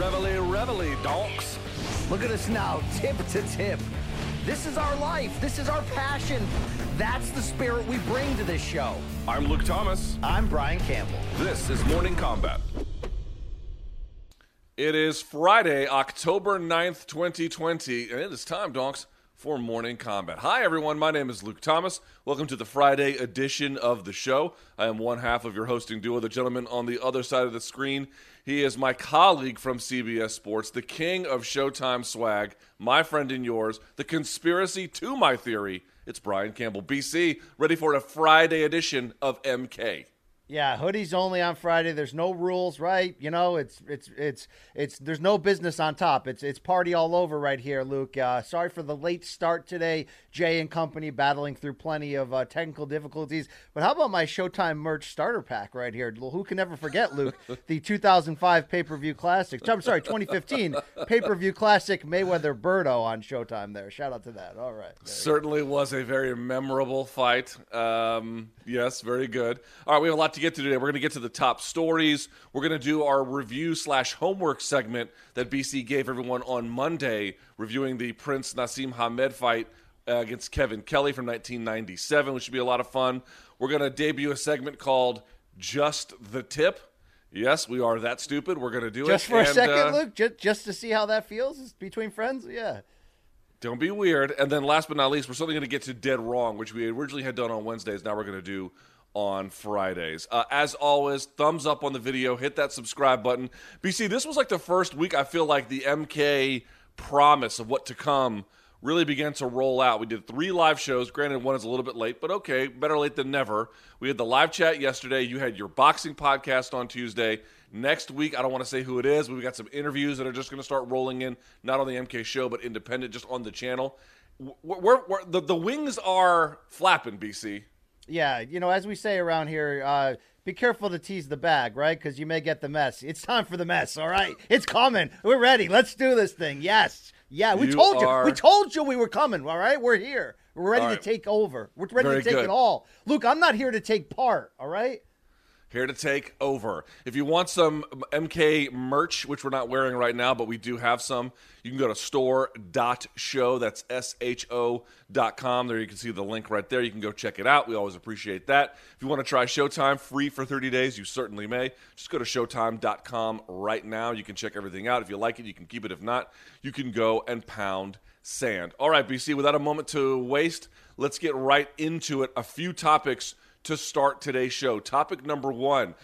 Reveille, reveille, donks. Look at us now, tip to tip. This is our life. This is our passion. That's the spirit we bring to this show. I'm Luke Thomas. I'm Brian Campbell. This is Morning Kombat. It is Friday, October 9th, 2020, and it is time, donks, for Morning Kombat. Hi, everyone. My name is Luke Thomas. Welcome to the Friday edition of the show. I am one half of your hosting duo, the gentleman on the other side of the screen. He is my colleague from CBS Sports, the king of Showtime swag, my friend and yours, the conspiracy to my theory. It's Brian Campbell, BC, ready for a Friday edition of MK. Yeah, hoodies only on Friday. There's no rules, right? You know, it's it's it's it's there's no business on top. It's it's party all over right here, Luke. Uh, sorry for the late start today. Jay and company battling through plenty of uh, technical difficulties. But how about my Showtime merch starter pack right here? Who can never forget, Luke, the 2005 pay per view classic? I'm sorry, 2015 pay per view classic Mayweather Berto on Showtime. There, shout out to that. All right, certainly was a very memorable fight. Um, yes, very good. All right, we have a lot to get to today. We're going to get to the top stories. We're going to do our review slash homework segment that BC gave everyone on Monday, reviewing the Prince Naseem Hamed fight uh, against Kevin Kelly from 1997, which should be a lot of fun. We're going to debut a segment called Just the Tip. Yes, we are that stupid. We're going to do just it. Just for and, a second, uh, Luke, just, just to see how that feels between friends. Yeah. Don't be weird. And then last but not least, we're certainly going to get to Dead Wrong, which we originally had done on Wednesdays. Now we're going to do on Fridays. Uh, as always, thumbs up on the video, hit that subscribe button. BC, this was like the first week I feel like the MK promise of what to come really began to roll out. We did three live shows. Granted, one is a little bit late, but okay, better late than never. We had the live chat yesterday. You had your boxing podcast on Tuesday. Next week, I don't want to say who it is, but we got some interviews that are just going to start rolling in, not on the MK show, but independent, just on the channel. We're, we're, the, the wings are flapping, BC. Yeah, you know, as we say around here, uh, be careful to tease the bag, right? Because you may get the mess. It's time for the mess, all right? It's coming. We're ready. Let's do this thing. Yes. Yeah, we you told are... you. We told you we were coming, all right? We're here. We're ready right. to take over. We're ready Very to take good. it all. Luke, I'm not here to take part, all right? Here to take over. If you want some MK merch, which we're not wearing right now, but we do have some, you can go to store.show. That's S H O dot com. There you can see the link right there. You can go check it out. We always appreciate that. If you want to try Showtime free for 30 days, you certainly may. Just go to showtime.com right now. You can check everything out. If you like it, you can keep it. If not, you can go and pound sand. All right, BC, without a moment to waste, let's get right into it. A few topics to start today's show. Topic number one.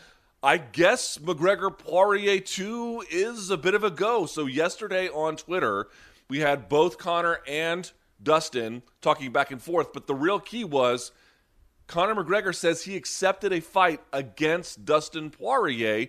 I guess McGregor Poirier 2 is a bit of a go. So, yesterday on Twitter, we had both Conor and Dustin talking back and forth. But the real key was Conor McGregor says he accepted a fight against Dustin Poirier.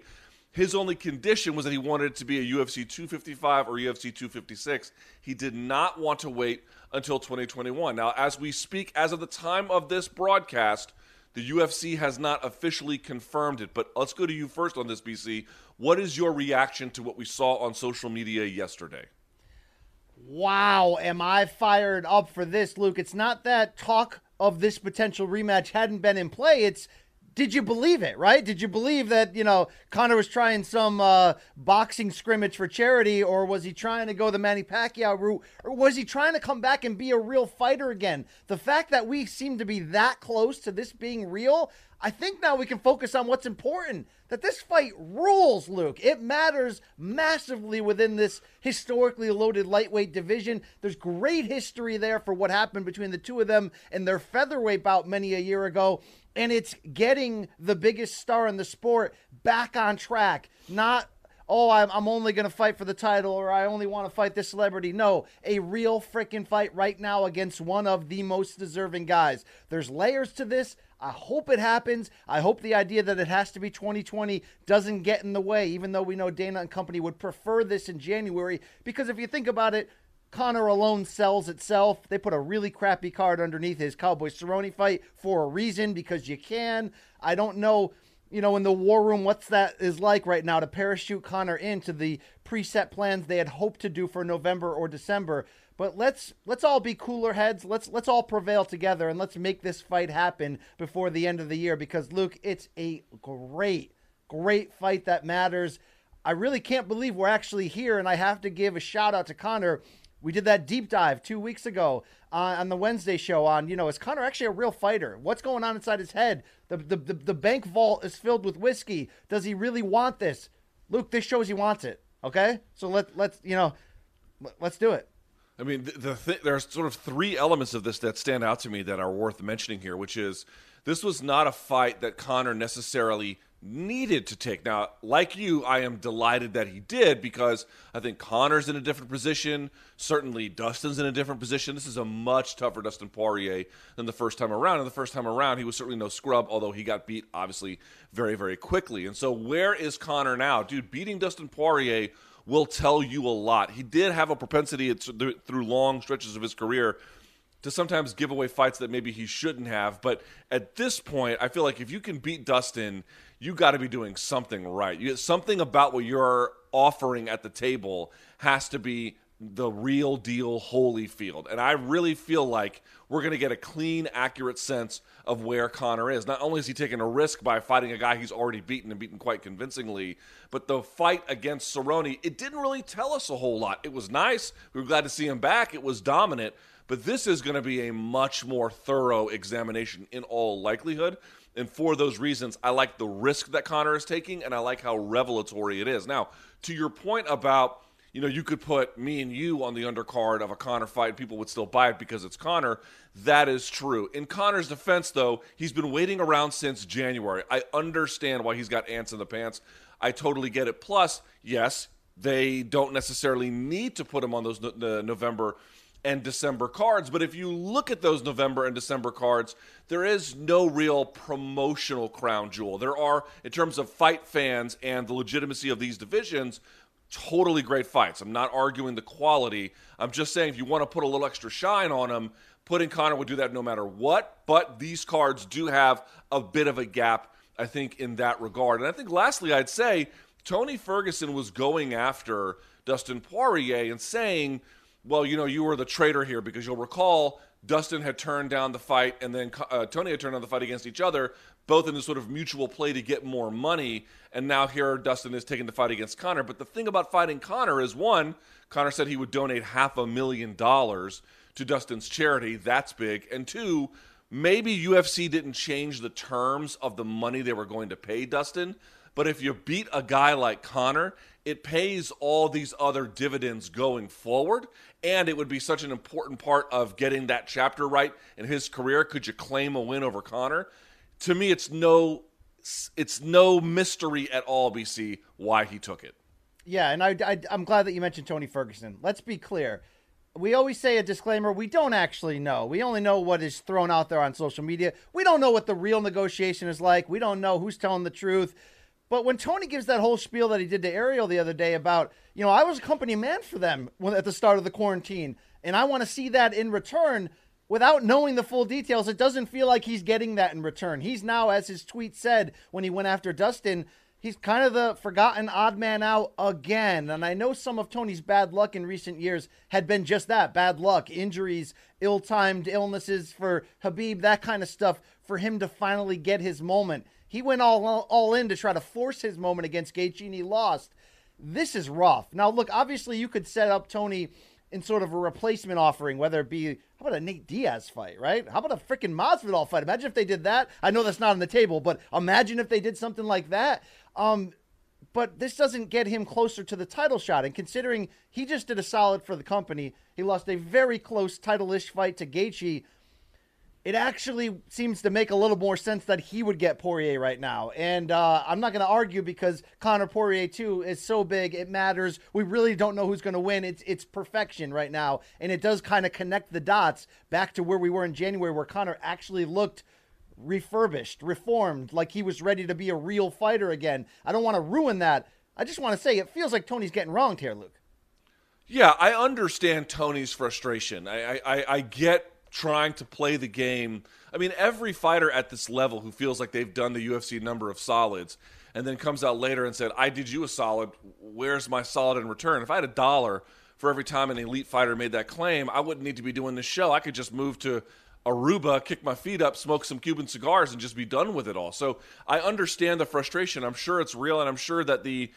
His only condition was that he wanted it to be a UFC 255 or UFC 256. He did not want to wait until 2021. Now, as we speak, as of the time of this broadcast, the UFC has not officially confirmed it, but let's go to you first on this, BC. What is your reaction to what we saw on social media yesterday? Wow, am I fired up for this, Luke? It's not that talk of this potential rematch hadn't been in play. It's did you believe it, right? Did you believe that, you know, Conor was trying some uh, boxing scrimmage for charity, or was he trying to go the Manny Pacquiao route, or was he trying to come back and be a real fighter again? The fact that we seem to be that close to this being real, I think now we can focus on what's important. That this fight rules, Luke. It matters massively within this historically loaded lightweight division. There's great history there for what happened between the two of them and their featherweight bout many a year ago and it's getting the biggest star in the sport back on track. Not, oh, I'm, I'm only going to fight for the title or I only want to fight this celebrity. No, a real freaking fight right now against one of the most deserving guys. There's layers to this. I hope it happens. I hope the idea that it has to be 2020 doesn't get in the way, even though we know Dana and company would prefer this in January. Because if you think about it, Conor alone sells itself. They put a really crappy card underneath his Cowboy Cerrone fight for a reason because you can. I don't know, you know, in the war room, what's that is like right now to parachute Conor into the preset plans they had hoped to do for November or December. But let's let's all be cooler heads. Let's let's all prevail together and let's make this fight happen before the end of the year because Luke, it's a great, great fight that matters. I really can't believe we're actually here, and I have to give a shout out to Conor. We did that deep dive two weeks ago uh, on the Wednesday show on, you know, is Conor actually a real fighter? What's going on inside his head? The, the, the, the bank vault is filled with whiskey. Does he really want this? Luke, this shows he wants it. Okay? So let, let's, you know, let's do it. I mean, the, the th- there's sort of three elements of this that stand out to me that are worth mentioning here, which is this was not a fight that Conor necessarily needed to take. Now, like you, I am delighted that he did because I think Conor's in a different position. Certainly, Dustin's in a different position. This is a much tougher Dustin Poirier than the first time around. And the first time around, he was certainly no scrub, although he got beat, obviously, very, very quickly. And so, where is Conor now? Dude, beating Dustin Poirier will tell you a lot. He did have a propensity through long stretches of his career to sometimes give away fights that maybe he shouldn't have. But at this point, I feel like if you can beat Dustin, you got to be doing something right. You, something about what you're offering at the table has to be the real deal Holyfield. And I really feel like we're going to get a clean, accurate sense of where Conor is. Not only is he taking a risk by fighting a guy he's already beaten and beaten quite convincingly, but the fight against Cerrone, it didn't really tell us a whole lot. It was nice. We were glad to see him back. It was dominant. But this is going to be a much more thorough examination in all likelihood. And for those reasons, I like the risk that Conor is taking, and I like how revelatory it is. Now, to your point about you know, you could put me and you on the undercard of a Conor fight, people would still buy it because it's Conor. That is true. In Conor's defense, though, he's been waiting around since January. I understand why he's got ants in the pants. I totally get it. Plus, yes, they don't necessarily need to put him on those no- November and December cards. But if you look at those November and December cards, there is no real promotional crown jewel. There are, in terms of fight fans and the legitimacy of these divisions, totally great fights. I'm not arguing the quality. I'm just saying if you want to put a little extra shine on them, putting Conor would do that no matter what. But these cards do have a bit of a gap, I think, in that regard. And I think lastly, I'd say Tony Ferguson was going after Dustin Poirier and saying, well, you know, you were the traitor here because you'll recall Dustin had turned down the fight and then uh, Tony had turned down the fight against each other, both in a sort of mutual play to get more money. And now here Dustin is taking the fight against Conor. But the thing about fighting Conor is one, Conor said he would donate half a million dollars to Dustin's charity. That's big. And two, maybe UFC didn't change the terms of the money they were going to pay Dustin. But if you beat a guy like Connor, it pays all these other dividends going forward. And it would be such an important part of getting that chapter right in his career. Could you claim a win over Conor? to me, it's no it's no mystery at all, BC, why he took it. Yeah, and I, I I'm glad that you mentioned Tony Ferguson. Let's be clear. We always say a disclaimer. We don't actually know. We only know what is thrown out there on social media. We don't know what the real negotiation is like. We don't know who's telling the truth. But when Tony gives that whole spiel that he did to Ariel the other day about, you know, I was a company man for them at the start of the quarantine, and I want to see that in return without knowing the full details, it doesn't feel like he's getting that in return. He's now, as his tweet said when he went after Dustin, he's kind of the forgotten odd man out again. And I know some of Tony's bad luck in recent years had been just that bad luck, injuries, ill timed illnesses for Khabib, that kind of stuff, for him to finally get his moment. He went all, all in to try to force his moment against Gaethje, and he lost. This is rough. Now, look, obviously, you could set up Tony in sort of a replacement offering, whether it be how about a Nate Diaz fight, right? How about a freaking Masvidal fight? Imagine if they did that. I know that's not on the table, but imagine if they did something like that. Um, but this doesn't get him closer to the title shot. And considering he just did a solid for the company, he lost a very close title-ish fight to Gaethje it actually seems to make a little more sense that he would get Poirier right now. And uh, I'm not going to argue because Conor Poirier two is so big, it matters. We really don't know who's going to win. It's it's perfection right now, and it does kind of connect the dots back to where we were in January, where Conor actually looked refurbished, reformed, like he was ready to be a real fighter again. I don't want to ruin that. I just want to say it feels like Tony's getting wronged here, Luke. Yeah, I understand Tony's frustration. I, I, I get trying to play the game. I mean, every fighter at this level who feels like they've done the UFC number of solids and then comes out later and said, I did you a solid. Where's my solid in return? If I had a dollar for every time an elite fighter made that claim, I wouldn't need to be doing this show. I could just move to Aruba, kick my feet up, smoke some Cuban cigars, and just be done with it all. So I understand the frustration. I'm sure it's real, and I'm sure that the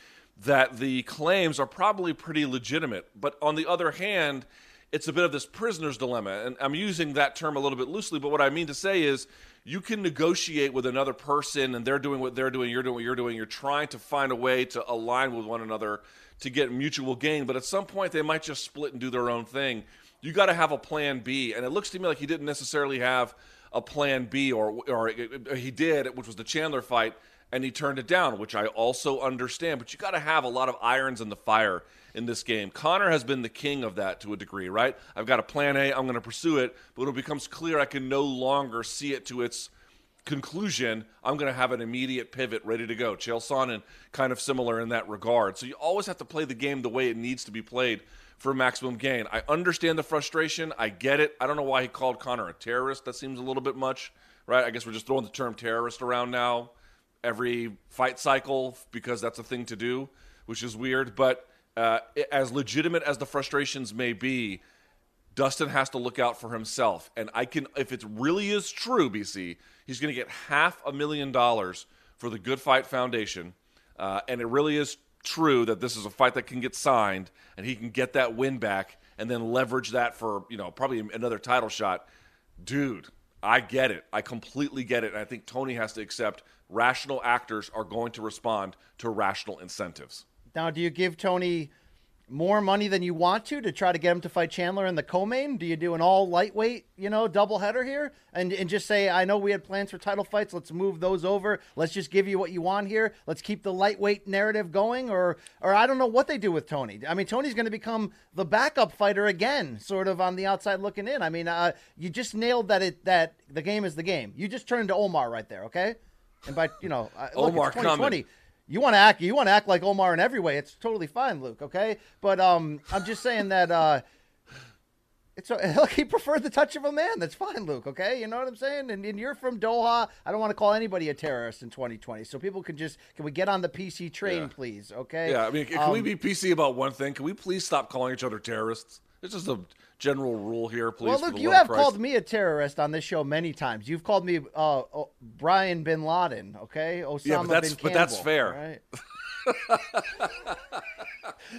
that the claims are probably pretty legitimate. But on the other hand, it's a bit of this prisoner's dilemma. And I'm using that term a little bit loosely, but what I mean to say is you can negotiate with another person and they're doing what they're doing, you're doing what you're doing. You're trying to find a way to align with one another to get mutual gain. But at some point, they might just split and do their own thing. You got to have a plan B. And it looks to me like he didn't necessarily have a plan B, or, or he did, which was the Chandler fight and he turned it down, which I also understand. But you got to have a lot of irons in the fire in this game. Conor has been the king of that to a degree, right? I've got a plan A, I'm going to pursue it, but when it becomes clear I can no longer see it to its conclusion, I'm going to have an immediate pivot ready to go. Chael Sonnen kind of similar in that regard. So you always have to play the game the way it needs to be played for maximum gain. I understand the frustration. I get it. I don't know why he called Conor a terrorist. That seems a little bit much, right? I guess we're just throwing the term terrorist around now every fight cycle because that's a thing to do, which is weird. But uh, as legitimate as the frustrations may be, Dustin has to look out for himself. And I can, if it really is true, BC, he's going to get half a million dollars for the Good Fight Foundation. Uh, and it really is true that this is a fight that can get signed and he can get that win back and then leverage that for, you know, probably another title shot. Dude, I get it. I completely get it. And I think Tony has to accept rational actors are going to respond to rational incentives. Now, do you give Tony more money than you want to to try to get him to fight Chandler in the co-main? Do you do an all lightweight, you know, double header here and and just say, I know we had plans for title fights. Let's move those over. Let's just give you what you want here. Let's keep the lightweight narrative going, or or I don't know what they do with Tony. I mean, Tony's going to become the backup fighter again, sort of on the outside looking in. I mean, uh, you just nailed that it that the game is the game. You just turned to Omar right there, okay? And by you know, uh, look, Omar 2020. Coming. You want to act, you want to act like Omar in every way. It's totally fine, Luke. Okay, but um, I'm just saying that uh, it's look, he preferred the touch of a man. That's fine, Luke. Okay, you know what I'm saying. And, and you're from Doha. I don't want to call anybody a terrorist in 2020. So people can just can we get on the PC train, yeah. please? Okay. Yeah, I mean, can um, we be PC about one thing? Can we please stop calling each other terrorists? It's is a general rule here, please. Well, look, you have called me a terrorist on this show many times. You've called me uh, Brian Bin Laden, okay? Osama yeah, but that's, bin but that's fair. Right?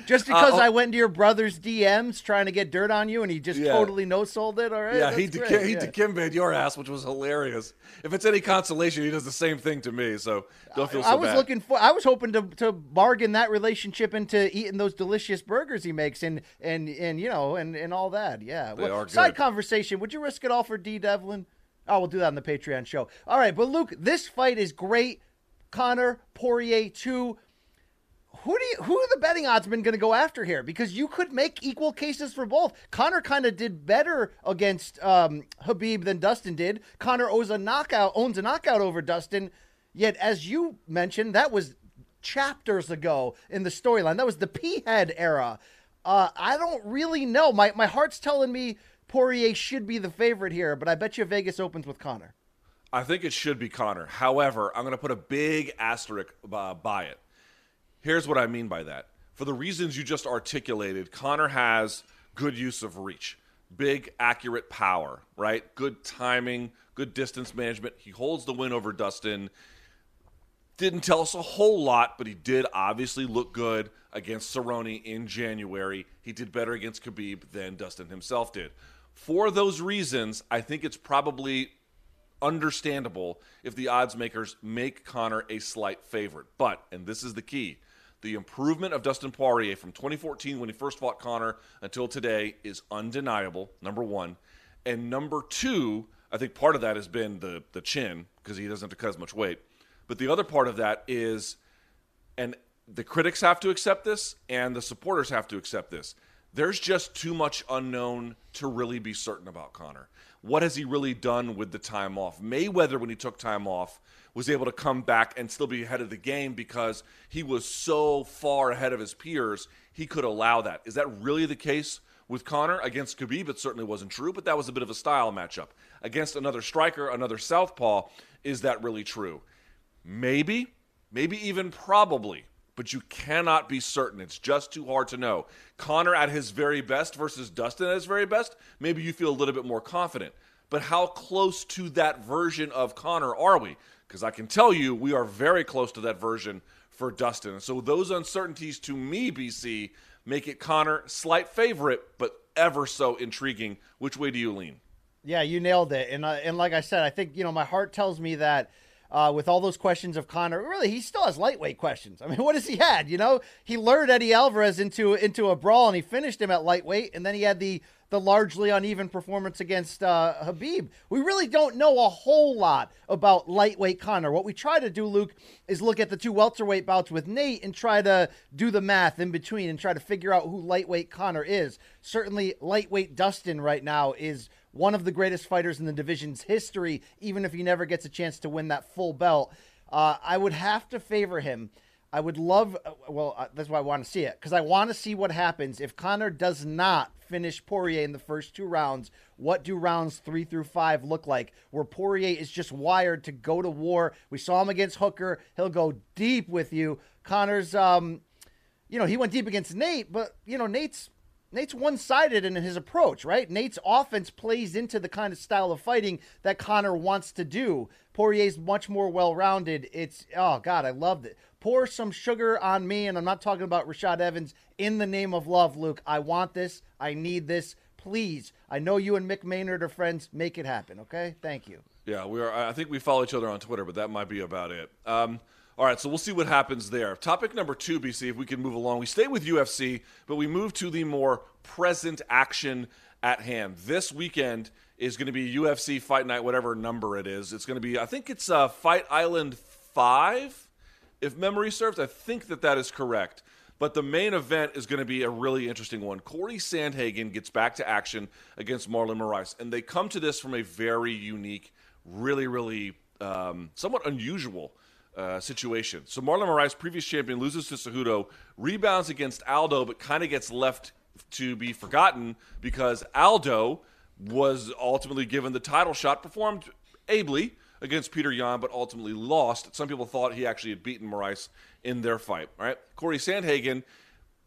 just because uh, I went into your brother's DMs trying to get dirt on you, and he just yeah. totally no sold it. All right. Yeah, he de- he yeah. Your ass, which was hilarious. If it's any consolation, he does the same thing to me. So don't feel so I was bad. looking for. I was hoping to to bargain that relationship into eating those delicious burgers he makes, and and and you know, and and all that. Yeah. They well, are good. Side conversation. Would you risk it all for D Devlin? Oh, we'll do that on the Patreon show. All right, but Luke, this fight is great. Conor Poirier two who do you, who are the betting oddsmen going to go after here? Because you could make equal cases for both. Conor kind of did better against um, Khabib than Dustin did. Conor owns a knockout, owns a knockout over Dustin. Yet, as you mentioned, that was chapters ago in the storyline. That was the P head era. Uh, I don't really know. My my heart's telling me Poirier should be the favorite here, but I bet you Vegas opens with Conor. I think it should be Conor. However, I'm going to put a big asterisk uh, by it. Here's what I mean by that. For the reasons you just articulated, Conor has good use of reach, big, accurate power, right? Good timing, good distance management. He holds the win over Dustin. Didn't tell us a whole lot, but he did obviously look good against Cerrone in January. He did better against Khabib than Dustin himself did. For those reasons, I think it's probably understandable if the odds makers make Conor a slight favorite. But, and this is the key, the improvement of Dustin Poirier from 2014 when he first fought Conor until today is undeniable, number one. And number two, I think part of that has been the, the chin because he doesn't have to cut as much weight. But the other part of that is, and the critics have to accept this and the supporters have to accept this. There's just too much unknown to really be certain about Conor. What has he really done with the time off? Mayweather, when he took time off, was able to come back and still be ahead of the game because he was so far ahead of his peers, he could allow that. Is that really the case with Conor against Khabib? It certainly wasn't true, but that was a bit of a style matchup. Against another striker, another southpaw, is that really true? Maybe, maybe even probably, but you cannot be certain. It's just too hard to know. Conor at his very best versus Dustin at his very best, maybe you feel a little bit more confident. But how close to that version of Conor are we? Because I can tell you, we are very close to that version for Dustin. So those uncertainties to me, BC, make it Conor slight favorite, but ever so intriguing. Which way do you lean? Yeah, you nailed it. And uh, and like I said, I think you know my heart tells me that uh, with all those questions of Conor, really he still has lightweight questions. I mean, what has he had? You know, he lured Eddie Alvarez into into a brawl and he finished him at lightweight, and then he had the the largely uneven performance against uh, Khabib. We really don't know a whole lot about lightweight Conor. What we try to do, Luke, is look at the two welterweight bouts with Nate and try to do the math in between and try to figure out who lightweight Conor is. Certainly, lightweight Dustin right now is one of the greatest fighters in the division's history, even if he never gets a chance to win that full belt. Uh, I would have to favor him. I would love, uh, well, uh, that's why I want to see it, because I want to see what happens if Conor does not finish Poirier in the first two rounds. What do rounds three through five look like? Where Poirier is just wired to go to war. We saw him against Hooker. He'll go deep with you. Conor's, um, you know, he went deep against Nate, but, you know, Nate's Nate's one sided in his approach, right? Nate's offense plays into the kind of style of fighting that Conor wants to do. Poirier's much more well rounded. It's, oh, God, I loved it. Pour some sugar on me, and I'm not talking about Rashad Evans in the name of love, Luke. I want this. I need this. Please. I know you and Mick Maynard are friends. Make it happen, okay? Thank you. Yeah, we are. I think we follow each other on Twitter, but that might be about it. Um, all right, so we'll see what happens there. Topic number two, BC, if we can move along. We stay with UFC, but we move to the more present action at hand. This weekend is going to be UFC Fight Night, whatever number it is. It's going to be, I think it's uh, Fight Island 5, if memory serves. I think that that is correct. But the main event is going to be a really interesting one. Corey Sandhagen gets back to action against Marlon Moraes, and they come to this from a very unique, really, really um, somewhat unusual uh, situation. So Marlon Moraes, previous champion, loses to Cejudo, rebounds against Aldo, but kind of gets left to be forgotten because Aldo was ultimately given the title shot, performed ably against Petr Yan, but ultimately lost. Some people thought he actually had beaten Moraes in their fight. All right, Corey Sandhagen,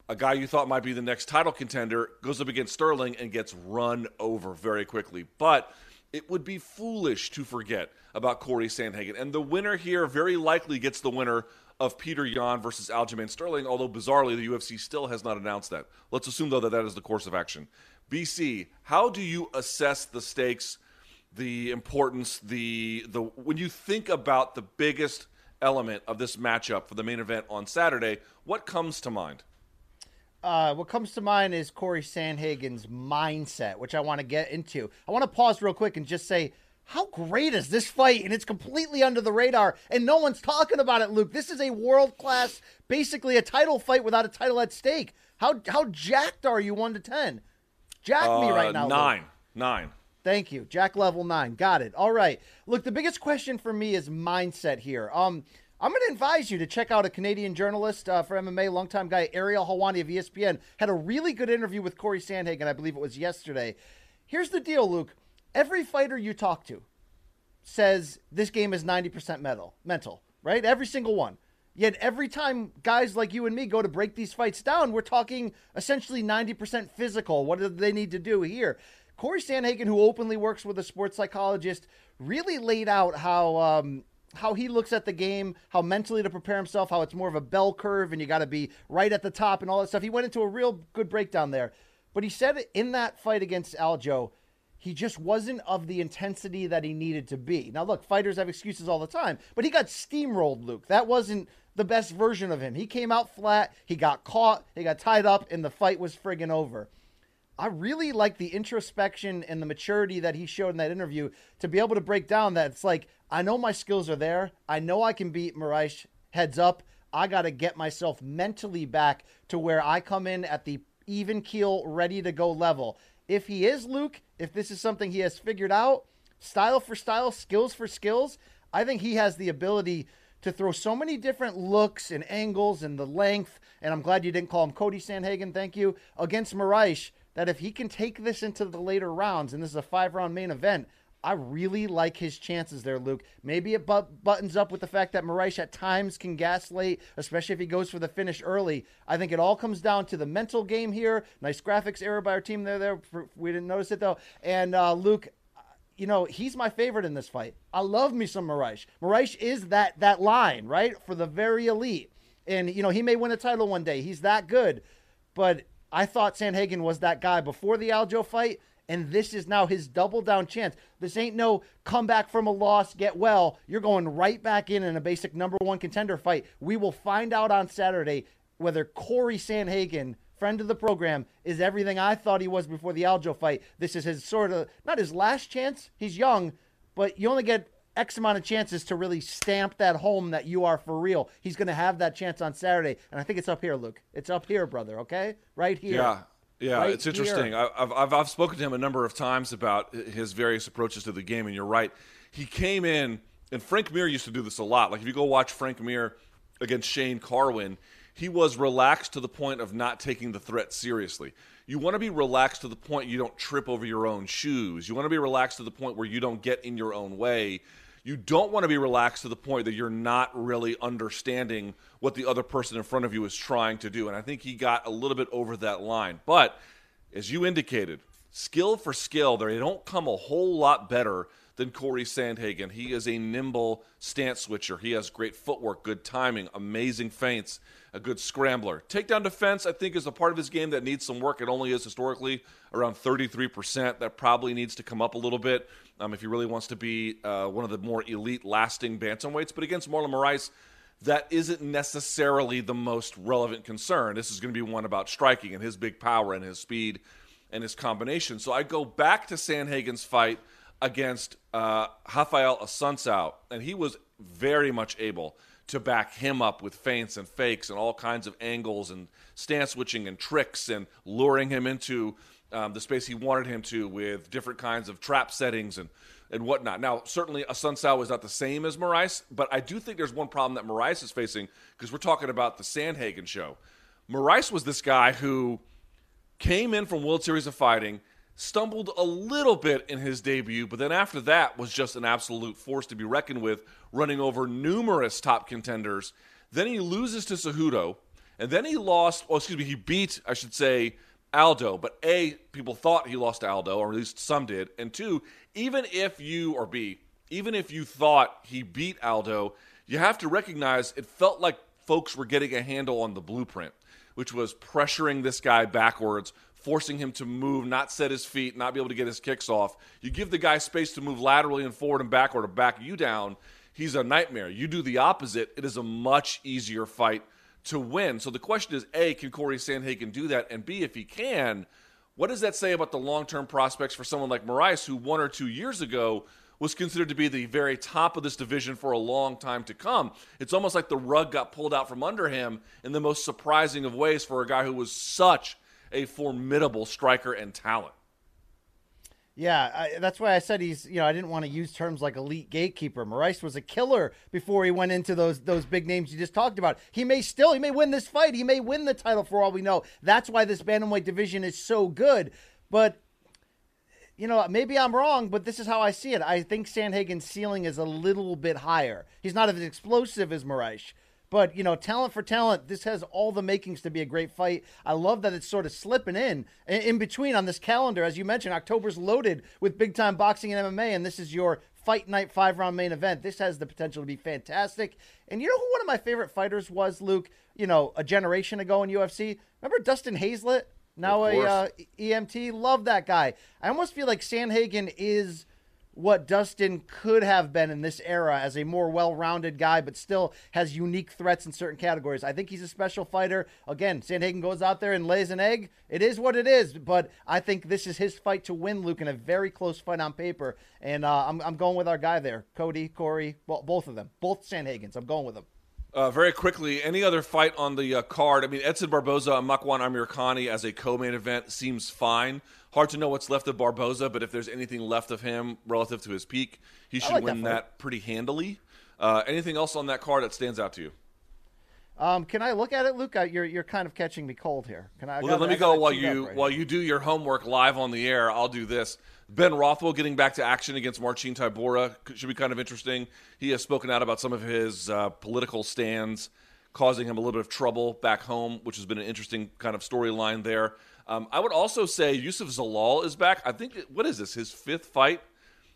a guy you thought might be the next title contender, goes up against Sterling and gets run over very quickly. But it would be foolish to forget about Corey Sandhagen. And the winner here very likely gets the winner of Petr Yan versus Aljamain Sterling, although bizarrely the UFC still has not announced that. Let's assume, though, that that is the course of action. BC, how do you assess the stakes, the importance, the the when you think about the biggest element of this matchup for the main event on Saturday, what comes to mind? Uh, what comes to mind is Corey Sandhagen's mindset, which I want to get into. I want to pause real quick and just say, how great is this fight? And it's completely under the radar, and no one's talking about it, Luke. This is a world class, basically a title fight without a title at stake. How how jacked are you, one to ten? Jack uh, me right now. Nine, Luke. nine. Thank you, Jack level nine. Got it. All right. Look, the biggest question for me is mindset here. Um, I'm going to advise you to check out a Canadian journalist uh, for MMA, longtime guy Ariel Helwani of ESPN. Had a really good interview with Corey Sandhagen, I believe it was yesterday. Here's the deal, Luke. Every fighter you talk to says this game is 90% mental, mental, right? Every single one. Yet every time guys like you and me go to break these fights down, we're talking essentially 90% physical. What do they need to do here? Corey Sandhagen, who openly works with a sports psychologist, really laid out how um, how he looks at the game, how mentally to prepare himself, how it's more of a bell curve and you got to be right at the top and all that stuff. He went into a real good breakdown there. But he said in that fight against Aljo, he just wasn't of the intensity that he needed to be. Now, look, fighters have excuses all the time, but he got steamrolled, Luke. That wasn't the best version of him. He came out flat, he got caught, he got tied up, and the fight was friggin' over. I really like the introspection and the maturity that he showed in that interview to be able to break down that it's like, I know my skills are there. I know I can beat Moraes heads up. I got to get myself mentally back to where I come in at the even keel, ready to go level. If he is Luke, if this is something he has figured out, style for style, skills for skills, I think he has the ability to throw so many different looks and angles and the length. And I'm glad you didn't call him Cody Sandhagen, thank you, against Moraes that if he can take this into the later rounds, and this is a five round main event, I really like his chances there, Luke. Maybe it but- buttons up with the fact that Moraes at times can gaslight, especially if he goes for the finish early. I think it all comes down to the mental game here. Nice graphics error by our team there. There, we didn't notice it though. And uh, Luke, you know, he's my favorite in this fight. I love me some Moraes. Moraes is that that line right for the very elite. And, you know, he may win a title one day. He's that good. But I thought Sandhagen was that guy before the Aljo fight. And this is now his double down chance. This ain't no come back from a loss, get well. You're going right back in in a basic number one contender fight. We will find out on Saturday whether Corey Sandhagen friend of the program, is everything I thought he was before the Aljo fight. This is his sort of not his last chance. He's young, but you only get X amount of chances to really stamp that home that you are for real. He's going to have that chance on Saturday, and I think it's up here, Luke. It's up here, brother. Okay, right here. Yeah. Yeah, right it's interesting. here. I've, I've I've spoken to him a number of times about his various approaches to the game, and you're right. He came in, and Frank Mir used to do this a lot. Like if you go watch Frank Mir against Shane Carwin, he was relaxed to the point of not taking the threat seriously. You want to be relaxed to the point you don't trip over your own shoes. You want to be relaxed to the point where you don't get in your own way. You don't want to be relaxed to the point that you're not really understanding what the other person in front of you is trying to do. And I think he got a little bit over that line. But as you indicated, skill for skill, they don't come a whole lot better than Corey Sandhagen. He is a nimble stance switcher. He has great footwork, good timing, amazing feints, a good scrambler. Takedown defense, I think, is a part of his game that needs some work. It only is historically around 33%. That probably needs to come up a little bit um, if he really wants to be uh, one of the more elite, lasting bantamweights. But against Marlon Moraes, that isn't necessarily the most relevant concern. This is going to be one about striking and his big power and his speed and his combination. So I go back to Sandhagen's fight against uh, Rafael Assunção, and he was very much able to back him up with feints and fakes and all kinds of angles and stance switching and tricks and luring him into um, the space he wanted him to with different kinds of trap settings and, and whatnot. Now, certainly Assunção is not the same as Moraes, but I do think there's one problem that Moraes is facing because we're talking about the Sandhagen show. Moraes was this guy who came in from World Series of Fighting – stumbled a little bit in his debut, but then after that was just an absolute force to be reckoned with, running over numerous top contenders. Then he loses to Cejudo, and then he lost, oh, excuse me, he beat, I should say, Aldo. But A, people thought he lost to Aldo, or at least some did. And two, even if you, or B, even if you thought he beat Aldo, you have to recognize it felt like folks were getting a handle on the blueprint, which was pressuring this guy backwards, forcing him to move, not set his feet, not be able to get his kicks off. You give the guy space to move laterally and forward and backward to back you down. He's a nightmare. You do the opposite, it is a much easier fight to win. So the question is A, can Corey Sandhagen do that? And B, if he can, what does that say about the long term prospects for someone like Moraes, who one or two years ago was considered to be the very top of this division for a long time to come? It's almost like the rug got pulled out from under him in the most surprising of ways for a guy who was such a formidable striker and talent. Yeah, I, that's why I said he's. You know, I didn't want to use terms like elite gatekeeper. Moraes was a killer before he went into those those big names you just talked about. He may still, he may win this fight. He may win the title for all we know. That's why this bantamweight division is so good. But you know, maybe I'm wrong, but this is how I see it. I think Sandhagen's ceiling is a little bit higher. He's not as explosive as Moraes, but, you know, talent for talent, this has all the makings to be a great fight. I love that it's sort of slipping in in between on this calendar. As you mentioned, October's loaded with big time boxing and MMA, and this is your fight night five round main event. This has the potential to be fantastic. And you know who one of my favorite fighters was, Luke? You know, a generation ago in UFC? Remember Dustin Hazlett? Now a uh, EMT? Love that guy. I almost feel like Sandhagen is what Dustin could have been in this era as a more well-rounded guy, but still has unique threats in certain categories. I think he's a special fighter. Again, Sandhagen goes out there and lays an egg. It is what it is, but I think this is his fight to win, Luke, in a very close fight on paper. And uh, I'm, I'm going with our guy there, Cody, Corey, well, both of them, both Sandhagens. I'm going with them. Uh, very quickly, any other fight on the uh, card? I mean, Edson Barboza and Makwan Amirkhani as a co-main event seems fine. Hard to know what's left of Barboza, but if there's anything left of him relative to his peak, he should like win that, that, pretty handily. Uh, anything else on that card that stands out to you? Um, can I look at it, Luke? You're you're kind of catching me cold here. Can I? Well, then let me go while you right while you do your homework live on the air. I'll do this. Ben Rothwell getting back to action against Marcin Tybura should be kind of interesting. He has spoken out about some of his uh, political stands, causing him a little bit of trouble back home, which has been an interesting kind of storyline there. Um, I would also say Youssef Zalal is back. I think what is this? His fifth fight,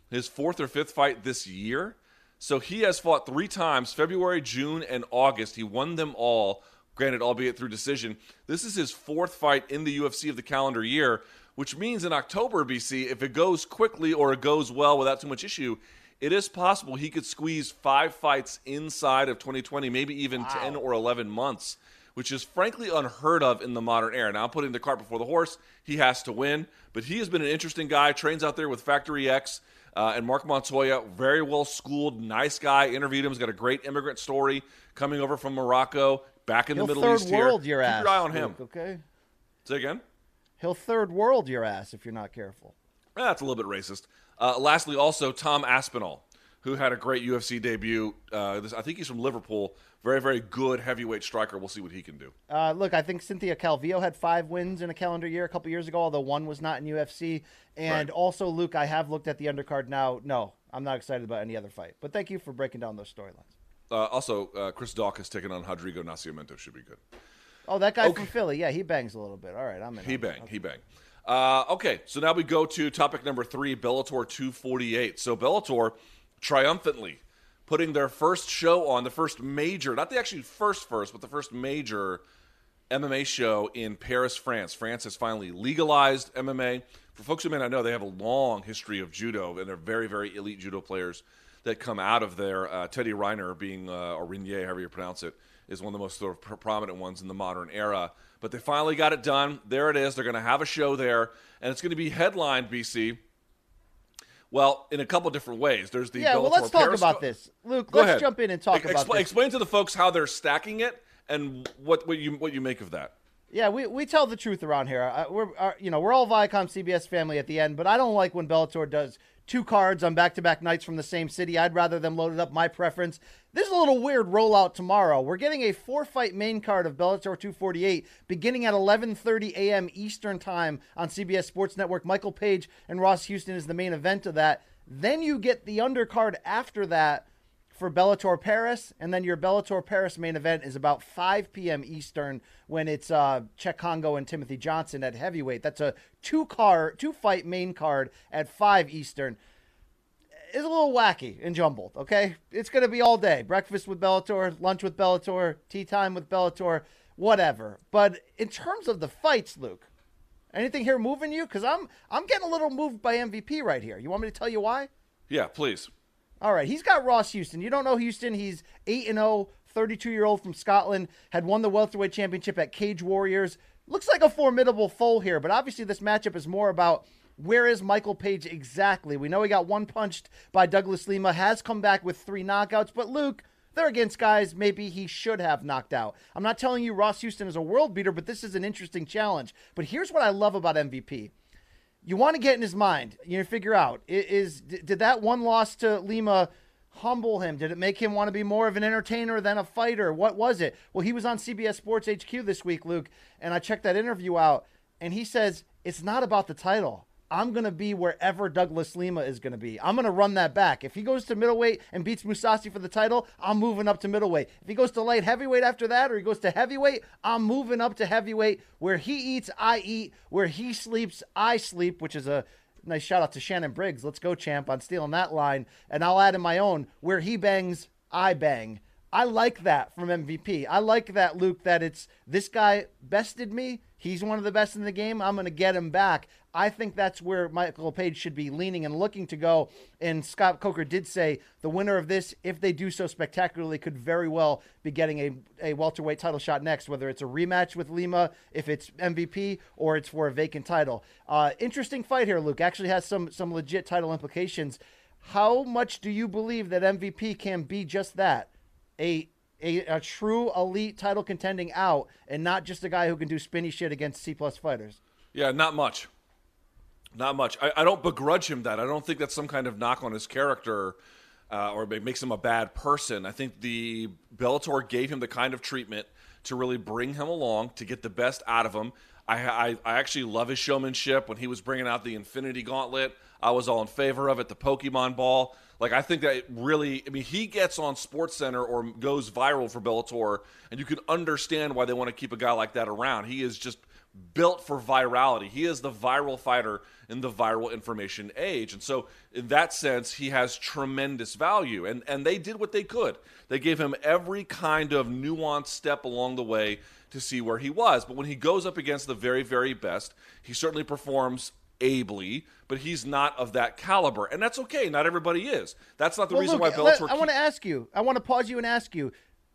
his fourth or fifth fight this year. So he has fought three times February, June, and August. He won them all, granted, albeit through decision. This is his fourth fight in the UFC of the calendar year, which means in October, BC, if it goes quickly or it goes well without too much issue, it is possible he could squeeze five fights inside of 2020, maybe even wow. 10 or 11 months, which is frankly unheard of in the modern era. Now, I'm putting the cart before the horse. He has to win, but he has been an interesting guy, trains out there with Factory X. Uh, and Marc Montoya, very well schooled, nice guy. Interviewed him. He's got a great immigrant story coming over from Morocco, back in He'll the Middle East world here. Your Keep ass, your eye on him. Luke, okay. Say again. He'll third world your ass if you're not careful. That's a little bit racist. Uh, lastly, also Tom Aspinall, who had a great UFC debut. Uh, this, I think he's from Liverpool. Very, very good heavyweight striker. We'll see what he can do. Uh, look, I think Cynthia Calvillo had five wins in a calendar year a couple years ago, although one was not in UFC. And Right. also, Luke, I have looked at the undercard now. No, I'm not excited about any other fight. But thank you for breaking down those storylines. Uh, also, uh, Chris Daukaus taking on Rodrigo Nascimento should be good. Oh, that guy Okay. from Philly. Yeah, he bangs a little bit. All right, I'm in. He bang, he bang. Uh, okay, so now we go to topic number three, Bellator 248. So Bellator triumphantly putting their first show on, the first major, not the actually first first, but the first major MMA show in Paris, France. France has finally legalized MMA. For folks who may not know, they have a long history of judo, and they're very, very elite judo players that come out of there. Uh, Teddy Reiner, being uh, or Renier, however you pronounce it, is one of the most sort of prominent ones in the modern era. But they finally got it done. There it is. They're going to have a show there, and it's going to be headlined, BC. Well, in a couple different ways. There's the Yeah, well, let's talk Periscope- about this, Luke. Go let's ahead. jump in and talk about expl- this. Explain to the folks how they're stacking it and what, what you what you make of that. Yeah, we, we tell the truth around here. Uh, we're uh, you know we're all Viacom CBS family at the end, but I don't like when Bellator does two cards on back to back nights from the same city. I'd rather them load it up my preference. This is a little weird rollout tomorrow. We're getting a four fight main card of Bellator 248 beginning at 11:30 a.m. Eastern time on CBS Sports Network. Michael Page and Ross Houston is the main event of that. Then you get the undercard after that for Bellator Paris, and then your Bellator Paris main event is about 5 p.m. Eastern when it's uh, Cheick Kongo and Timothy Johnson at heavyweight. That's a two car, two fight main card at 5 Eastern. It's a little wacky and jumbled. Okay, it's going to be all day: breakfast with Bellator, lunch with Bellator, tea time with Bellator, whatever. But in terms of the fights, Luke, anything here moving you? Because I'm I'm getting a little moved by MVP right here. You want me to tell you why? Yeah, please. All right, he's got Ross Houston. You don't know Houston. He's 8 and 0, 32 year old from Scotland, had won the welterweight championship at Cage Warriors. Looks like a formidable foe here, but obviously this matchup is more about where is Michael Page exactly. We know he got one punched by Douglas Lima, has come back with three knockouts, but Luke, they're against guys maybe he should have knocked out. I'm not telling you Ross Houston is a world beater, but this is an interesting challenge. But here's what I love about MVP you want to get in his mind. You figure out is did that one loss to Lima humble him? Did it make him want to be more of an entertainer than a fighter? What was it? Well, he was on CBS Sports HQ this week, Luke, and I checked that interview out, and he says it's not about the title. I'm going to be wherever Douglas Lima is going to be. I'm going to run that back. If he goes to middleweight and beats Mousasi for the title, I'm moving up to middleweight. If he goes to light heavyweight after that, or he goes to heavyweight, I'm moving up to heavyweight. Where he eats, I eat. Where he sleeps, I sleep, which is a nice shout out to Shannon Briggs. Let's go, champ, on stealing that line. And I'll add in my own. Where he bangs, I bang. I like that from MVP. I like that, Luke, that it's this guy bested me. He's one of the best in the game. I'm going to get him back. I think that's where Michael Page should be leaning and looking to go. And Scott Coker did say the winner of this, if they do so spectacularly, could very well be getting a, a welterweight title shot next, whether it's a rematch with Lima, if it's MVP, or it's for a vacant title. Uh, interesting fight here, Luke. Actually has some some legit title implications. How much do you believe that MVP can be just that? A a, a true elite title contending out and not just a guy who can do spinny shit against C plus fighters. Yeah, not much. Not much. I, I don't begrudge him that. I don't think that's some kind of knock on his character uh, or it makes him a bad person. I think the Bellator gave him the kind of treatment to really bring him along to get the best out of him. I, I, I actually love his showmanship when he was bringing out the Infinity Gauntlet. I was all in favor of it. The Pokemon Ball, like I think that really. I mean, he gets on Sports Center or goes viral for Bellator, and you can understand why they want to keep a guy like that around. He is just built for virality. He is the viral fighter in the viral information age. And so, in that sense, he has tremendous value. And, and they did what they could. They gave him every kind of nuanced step along the way to see where he was. But when he goes up against the very, very best, he certainly performs ably, but he's not of that caliber. And that's okay. Not everybody is. That's not the Well, reason Luke, why let- Bellator. I want to ask you. I want to pause you and ask you.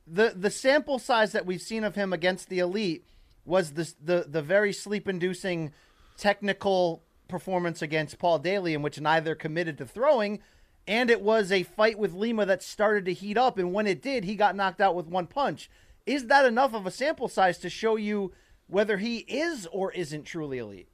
The the sample size that we've seen of him against the elite was the the the very sleep inducing technical performance against Paul Daly in which neither committed to throwing and it was a fight with Lima that started to heat up and when it did he got knocked out with one punch. Is that enough of a sample size to show you whether he is or isn't truly elite?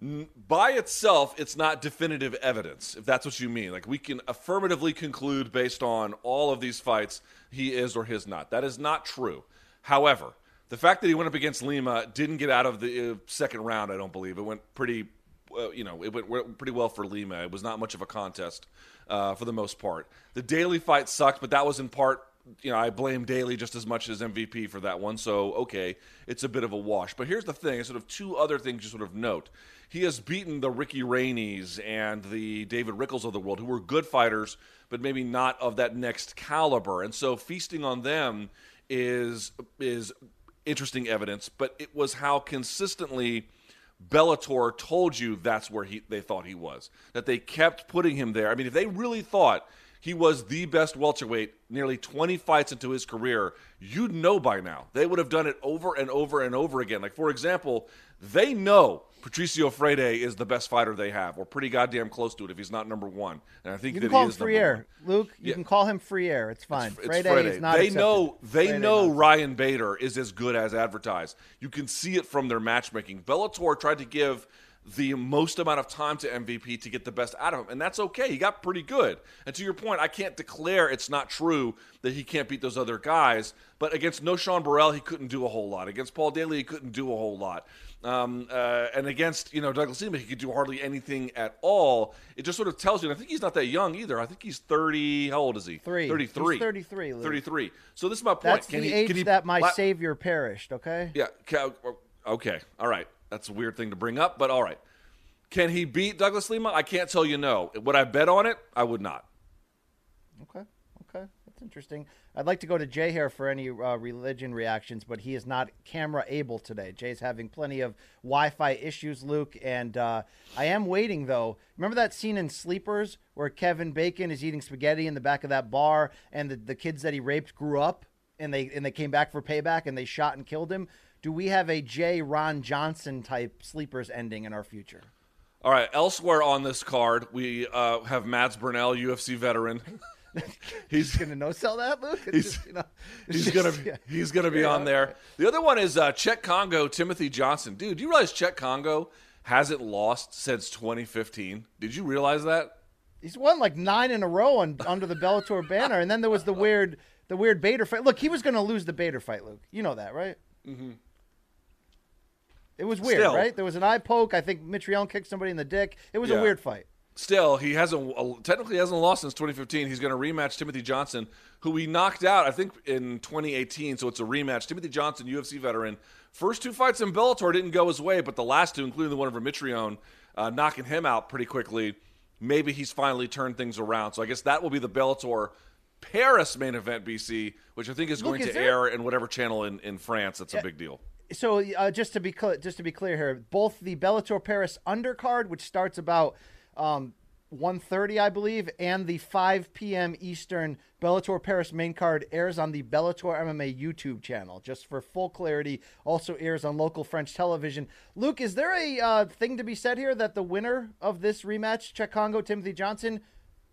by itself, it's not definitive evidence, if that's what you mean. Like, we can affirmatively conclude based on all of these fights he is or is not. That is not true. However, the fact that he went up against Lima didn't get out of the uh, second round, I don't believe. It went pretty, uh, you know, it went, pretty well for Lima. It was not much of a contest uh, for the most part. The Daly fight sucked, but that was in part you know, I blame Daly just as much as MVP for that one. So, okay, it's a bit of a wash. But here's the thing sort of two other things you sort of note. He has beaten the Ricky Rainey's and the David Rickels of the world, who were good fighters, but maybe not of that next caliber. And so, feasting on them is is interesting evidence. But it was how consistently Bellator told you that's where he they thought he was. That they kept putting him there. I mean, if they really thought he was the best welterweight nearly 20 fights into his career, you'd know by now. They would have done it over and over and over again. Like, for example, they know Patricio Freire is the best fighter they have, or pretty goddamn close to it if he's not number one. And I think You that can call he him is number Freire, one. Luke. You Yeah. can call him Freire. It's fine. It's Freire Friday. is not they accepted. know they Freire know not. Ryan Bader is as good as advertised. You can see it from their matchmaking. Bellator tried to give the most amount of time to MVP to get the best out of him, and that's okay. He got pretty good. And to your point, I can't declare it's not true that he can't beat those other guys. But against No Sean Burrell, he couldn't do a whole lot. Against Paul Daly, he couldn't do a whole lot. Um, uh, and against you know Douglas Lima, he could do hardly anything at all. It just sort of tells you. And I think he's not that young either. I think he's thirty. How old is he? Three. Thirty-three. He's 33, Luke. 33. So this is my point. That's can the he, age he, that my la- savior perished. Okay. Yeah. Okay. All right. That's a weird thing to bring up, but all right. Can he beat Douglas Lima? I can't tell you no. Would I bet on it? I would not. Okay. Okay. That's interesting. I'd like to go to Jay here for any uh, religion reactions, but he is not camera able today. Jay's having plenty of Wi-Fi issues, Luke, and uh, I am waiting though. Remember that scene in Sleepers where Kevin Bacon is eating spaghetti in the back of that bar, and the, the kids that he raped grew up, and they and they came back for payback, and they shot and killed him. Do we have a Jay Ron Johnson type Sleepers ending in our future? All right. Elsewhere on this card, we uh, have Mads Burnell, UFC veteran. he's Gonna no sell that, Luke? It's He's- just, you know, He's just- gonna yeah. he's gonna be on there. The other one is uh, Cheick Kongo, Timothy Johnson. Dude, do you realize Cheick Kongo hasn't lost since 2015? Did you realize that? He's won like nine in a row on, under the Bellator banner, and then there was the weird, the weird Bader fight. Look, he was going to lose the Bader fight, Luke. You know that, right? Mm-hmm. It was weird, Still- right? There was an eye poke. I think Mitrione kicked somebody in the dick. It was Yeah. a weird fight. Still, he hasn't technically hasn't lost since 2015. He's going to rematch Timothy Johnson, who he knocked out, I think, in 2018. So it's a rematch. Timothy Johnson, UFC veteran. First two fights in Bellator didn't go his way, but the last two, including the one over Mitrione, uh, knocking him out pretty quickly. Maybe he's finally turned things around. So I guess that will be the Bellator Paris main event, BC, which I think is Look, going is to air in whatever channel in, in France. That's a big deal. So uh, just to be clear, just to be clear here, both the Bellator Paris undercard, which starts about um, 1.30, I believe, and the 5 p.m. Eastern Bellator Paris main card airs on the Bellator MMA YouTube channel. Just for full clarity, also airs on local French television. Luke, is there a uh, thing to be said here that the winner of this rematch, Cheick Kongo Timothy Johnson,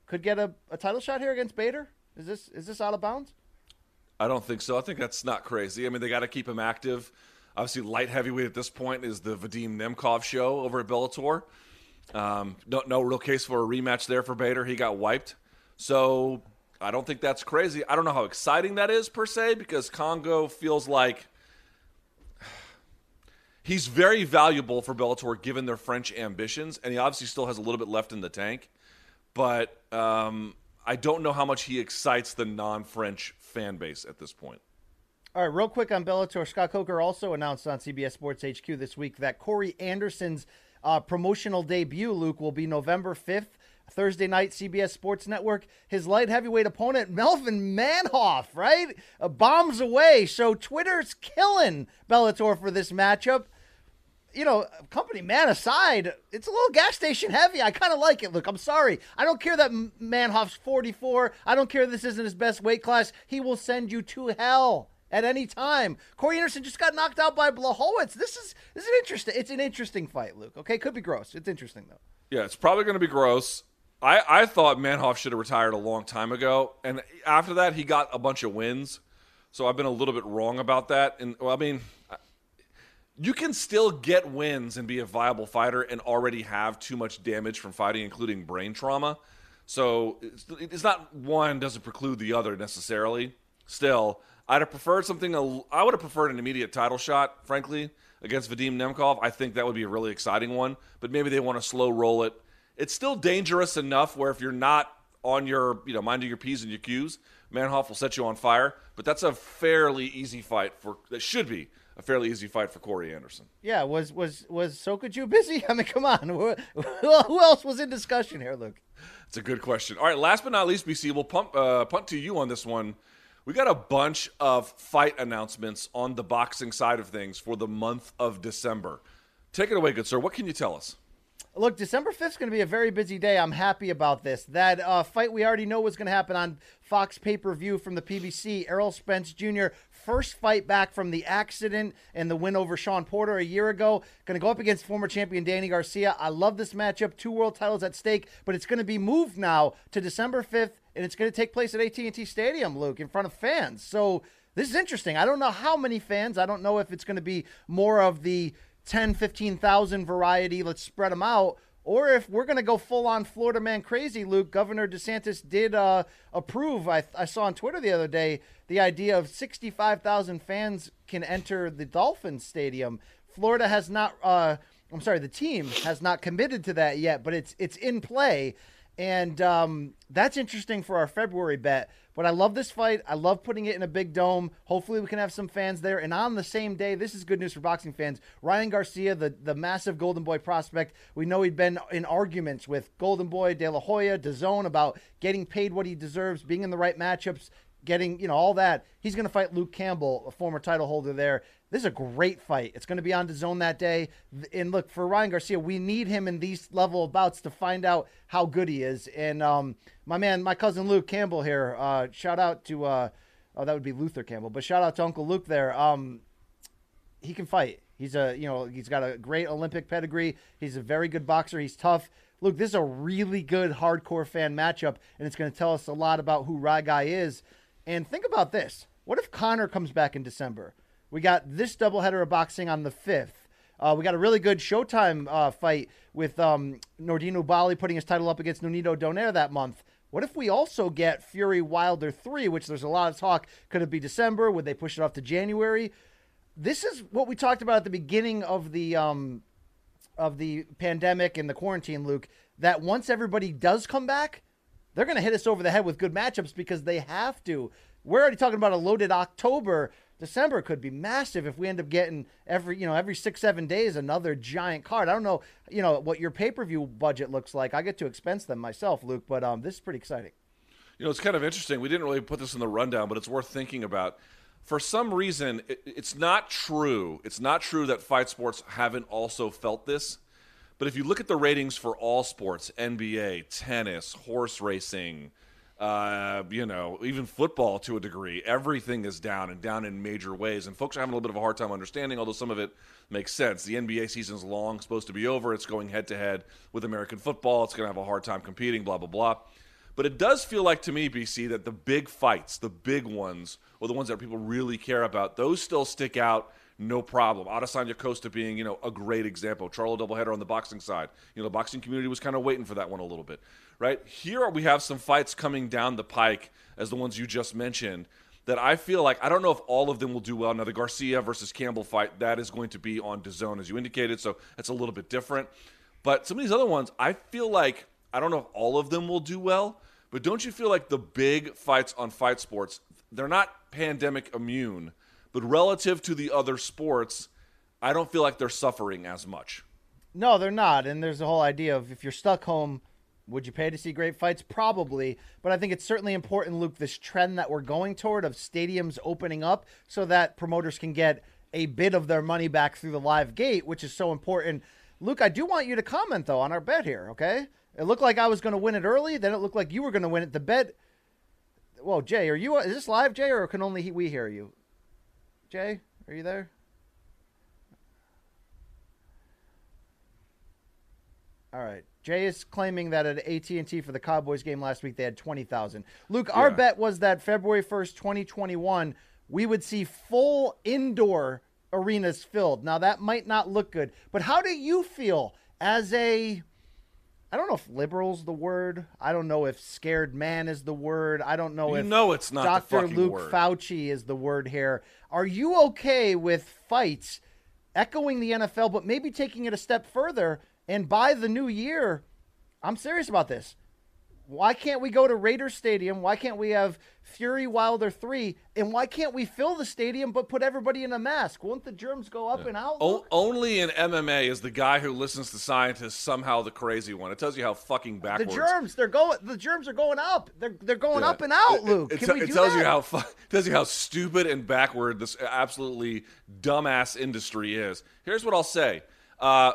could get a, a title shot here against Bader? Is this is this out of bounds? I don't think so. I think that's not crazy. I mean, they got to keep him active. Obviously, light heavyweight at this point is the Vadim Nemkov show over at Bellator. Um, no, no real case for a rematch there for Bader. He got wiped. So I don't think that's crazy. I don't know how exciting that is per se because Kongo feels like he's very valuable for Bellator given their French ambitions, and he obviously still has a little bit left in the tank. But um, I don't know how much he excites the non-French fan base at this point. All right, real quick on Bellator. Scott Coker also announced on CBS Sports HQ this week that Corey Anderson's uh, promotional debut, Luke, will be November 5th, Thursday night, CBS Sports Network. His light heavyweight opponent, Melvin Manhoef, right? Uh, bombs away. So Twitter's killing Bellator for this matchup you know, company man aside, it's a little gas station heavy. I kind of like it. Look, I'm sorry. I don't care that Manhoef's 44. I don't care this isn't his best weight class. He will send you to hell at any time. Corey Anderson just got knocked out by Blachowicz. This is this is an interesting. It's an interesting fight, Luke. Okay, could be gross. It's interesting though. Yeah, it's probably going to be gross. I, I thought Manhoef should have retired a long time ago, and after that he got a bunch of wins. So I've been a little bit wrong about that. And well, I mean, you can still get wins and be a viable fighter and already have too much damage from fighting, including brain trauma. So it's, it's not one doesn't preclude the other necessarily. Still, I'd have preferred something. I would have preferred an immediate title shot, frankly, against Vadim Nemkov. I think that would be a really exciting one. But maybe they want to slow roll it. It's still dangerous enough where if you're not on your, you know, minding your p's and your q's, Manhoef will set you on fire. But that's a fairly easy fight for that should be a fairly easy fight for Corey Anderson. Yeah, was was was Sokoudjou busy? I mean, come on, who, who else was in discussion here, Luke? It's a good question. All right, last but not least, BC, we'll pump, uh, punt to you on this one. We got a bunch of fight announcements on the boxing side of things for the month of December. Take it away, good sir. What can you tell us? Look, December 5th is going to be a very busy day. I'm happy about this. That uh, fight we already know was going to happen on Fox pay per view from the PBC. Errol Spence Jr., first fight back from the accident and the win over Sean Porter a year ago. Going to go up against former champion Danny Garcia. I love this matchup. Two world titles at stake, but it's going to be moved now to December 5th, and it's going to take place at AT&T Stadium, Luke, in front of fans. So this is interesting. I don't know how many fans. I don't know if it's going to be more of the 10, 15,000 variety, let's spread them out. Or if we're going to go full on Florida man crazy, Luke, Governor DeSantis did uh, approve. I, I saw on Twitter the other day the idea of 65,000 fans can enter the Dolphins Stadium. Florida has not, uh, I'm sorry, the team has not committed to that yet, but it's it's in play. And um, that's interesting for our February bet. But I love this fight. I love putting it in a big dome. Hopefully, we can have some fans there. And on the same day, this is good news for boxing fans. Ryan Garcia, the, the massive Golden Boy prospect, we know he'd been in arguments with Golden Boy, De La Hoya, DAZN about getting paid what he deserves, being in the right matchups, getting, you know, all that. He's going to fight Luke Campbell, a former title holder there. This is a great fight. It's going to be on DAZN that day. And look, for Ryan Garcia, we need him in these level of bouts to find out how good he is. And um, my man, my cousin Luke Campbell here, uh, shout out to, uh, oh, that would be Luther Campbell, but shout out to Uncle Luke there. Um, he can fight. He's a, you know, he's got a great Olympic pedigree. He's a very good boxer. He's tough. Look, this is a really good hardcore fan matchup, and it's going to tell us a lot about who Rye Guy is. And think about this. What if Conor comes back in December? We got this doubleheader of boxing on the 5th. Uh, we got a really good Showtime uh, fight with um, Nordine Oubaali putting his title up against Nonito Donaire that month. What if we also get Fury Wilder 3, which there's a lot of talk? Could it be December? Would they push it off to January? This is what we talked about at the beginning of the um, of the pandemic and the quarantine, Luke. That once everybody does come back, they're going to hit us over the head with good matchups because they have to. We're already talking about a loaded October December could be massive if we end up getting every you know every six seven days another giant card. I don't know you know what your pay per view budget looks like. I get to expense them myself, Luke, but um, this is pretty exciting. You know, it's kind of interesting. We didn't really put this in the rundown, but it's worth thinking about. For some reason, it, it's not true. It's not true that fight sports haven't also felt this. But if you look at the ratings for all sports, NBA, tennis, horse racing, uh, you know, even football to a degree, everything is down and down in major ways. And folks are having a little bit of a hard time understanding, although some of it makes sense. The NBA season is long, supposed to be over. It's going head to head with American football. It's going to have a hard time competing, blah, blah, blah. But it does feel like to me, BC, that the big fights, the big ones, or the ones that people really care about, those still stick out no problem. Adesanya Costa being, you know, a great example. Charlo doubleheader on the boxing side. You know, the boxing community was kind of waiting for that one a little bit, right? Here we have some fights coming down the pike as the ones you just mentioned that I feel like I don't know if all of them will do well. Now the Garcia versus Campbell fight that is going to be on DAZN as you indicated, so that's a little bit different. But some of these other ones, I feel like I don't know if all of them will do well, but don't you feel like the big fights on fight sports, they're not pandemic immune but relative to the other sports, I don't feel like they're suffering as much. No, they're not. And there's the whole idea of if you're stuck home, would you pay to see great fights? Probably. But I think it's certainly important, Luke, this trend that we're going toward of stadiums opening up so that promoters can get a bit of their money back through the live gate, which is so important. Luke, I do want you to comment, though, on our bet here, okay? It looked like I was going to win it early. Then it looked like you were going to win it. The bet. Whoa, Jay, are you? Is this live, Jay, or can only we hear you? Jay, are you there? All right. Jay is claiming that at AT&T for the Cowboys game last week they had 20,000. Luke, our bet was that February 1st, 2021, we would see full indoor arenas filled. Now that might not look good, but how do you feel as a I don't know if liberal's the word. I don't know if scared man is the word. I don't know You if know it's not Dr. Luke word. Fauci is the word here. Are you okay with fights echoing the NFL, but maybe taking it a step further? And by the new year, I'm serious about this. Why can't we go to Raider Stadium? Why can't we have Fury Wilder 3? And why can't we fill the stadium but put everybody in a mask? Won't the germs go up and out? O- only in MMA is the guy who listens to scientists somehow the crazy one. It tells you how fucking backwards. the germs, they're going the germs are going up. They're they're going Yeah. up and out, It- Luke. It, Can it, we it tells that? you how fu- it tells you how stupid and backward this absolutely dumbass industry is. Here's what I'll say: uh,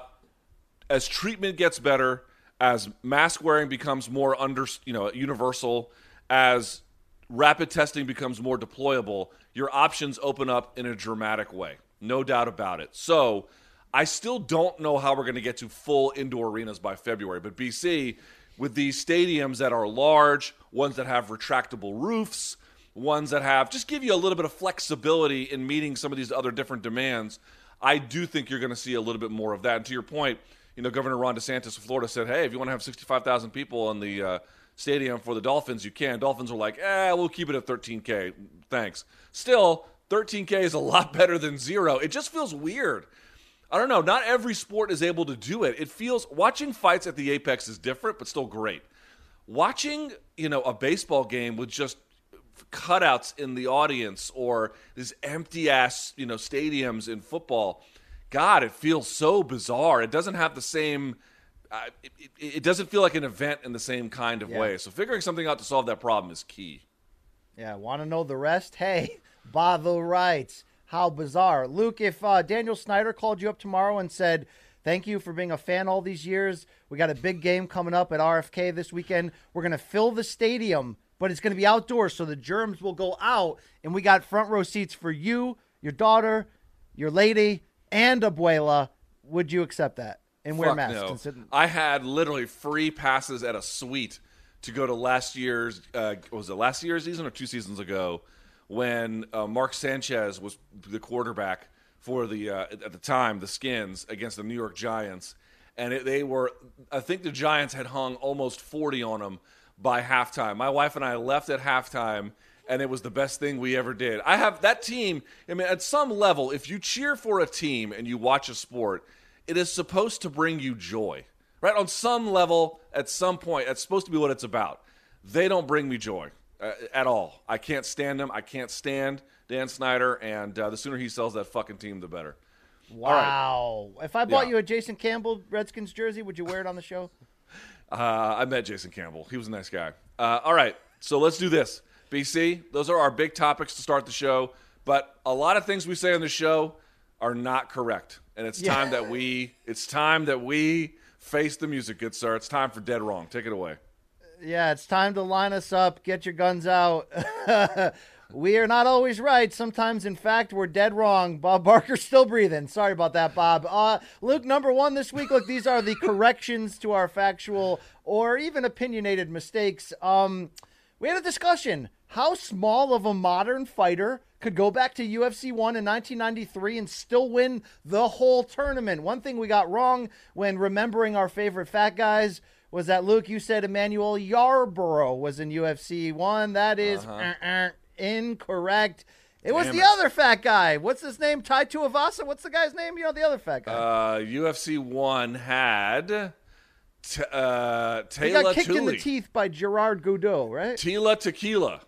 as treatment gets better, as mask wearing becomes more under you know universal, as rapid testing becomes more deployable, your options open up in a dramatic way. No doubt about it. So. I still don't know how we're going to get to full indoor arenas by February, but BC, with these stadiums that are large, ones that have retractable roofs, ones that have just give you a little bit of flexibility in meeting some of these other different demands, I do think you're going to see a little bit more of that. And to your point, you know, Governor Ron DeSantis of Florida said, "Hey, if you want to have 65,000 people in the uh, stadium for the Dolphins, you can." Dolphins were like, "Eh, we'll keep it at 13k. Thanks." Still, 13k is a lot better than zero. It just feels weird. I don't know. Not every sport is able to do it. It feels watching fights at the Apex is different, but still great. Watching, you know, a baseball game with just cutouts in the audience or these empty ass, you know, stadiums in football. God, it feels so bizarre. It doesn't have the same. Uh, it, it, it doesn't feel like an event in the same kind of Yeah. way. So figuring something out to solve that problem is key. Yeah, want to know the rest? Hey, Bother writes, how bizarre. Luke, if uh, Daniel Snyder called you up tomorrow and said, thank you for being a fan all these years, we got a big game coming up at RFK this weekend. We're going to fill the stadium, but it's going to be outdoors, so the germs will go out. And we got front row seats for you, your daughter, your lady, and Abuela. Would you accept that? And wear Fuck masks. no. Consider- I had literally free passes at a suite to go to last year's. Uh, was it last year's season or two seasons ago when uh, Mark Sanchez was the quarterback for the uh, at the time the Skins against the New York Giants, and it, they were. I think the Giants had hung almost forty on them by halftime. My wife and I left at halftime. And it was the best thing we ever did. I have that team. I mean, at some level, if you cheer for a team and you watch a sport, it is supposed to bring you joy, right? On some level, at some point, that's supposed to be what it's about. They don't bring me joy uh, at all. I can't stand them. I can't stand Dan Snyder, and uh, the sooner he sells that fucking team, the better. right. wow. If I bought Yeah. you a Jason Campbell Redskins jersey, would you wear it on the show? Uh, I met Jason Campbell. He was a nice guy. Uh, all right, so let's do this. BC, those are our big topics to start the show, but a lot of things we say on the show are not correct, and it's Yeah. time that we it's time that we face the music, good sir. It's time for dead wrong. Take it away. Yeah, it's time to line us up. Get your guns out. we are not always right. Sometimes, in fact, we're dead wrong. Bob Barker's still breathing. Sorry about that, Bob. Uh, Luke, number one this week. Look, these are the corrections to our factual or even opinionated mistakes. Um, we had a discussion. How small of a modern fighter could go back to UFC 1 in 1993 and still win the whole tournament? One thing we got wrong when remembering our favorite fat guys was that Luke, you said Emmanuel Yarborough was in UFC 1. That is uh-uh, incorrect. It was the it. other fat guy. What's his name? Tai Tuivasa? What's the guy's name? You know, the other fat guy. Uh, UFC one had t- uh, he got kicked in the teeth by Gerard Gordeau, right? Tila Tequila.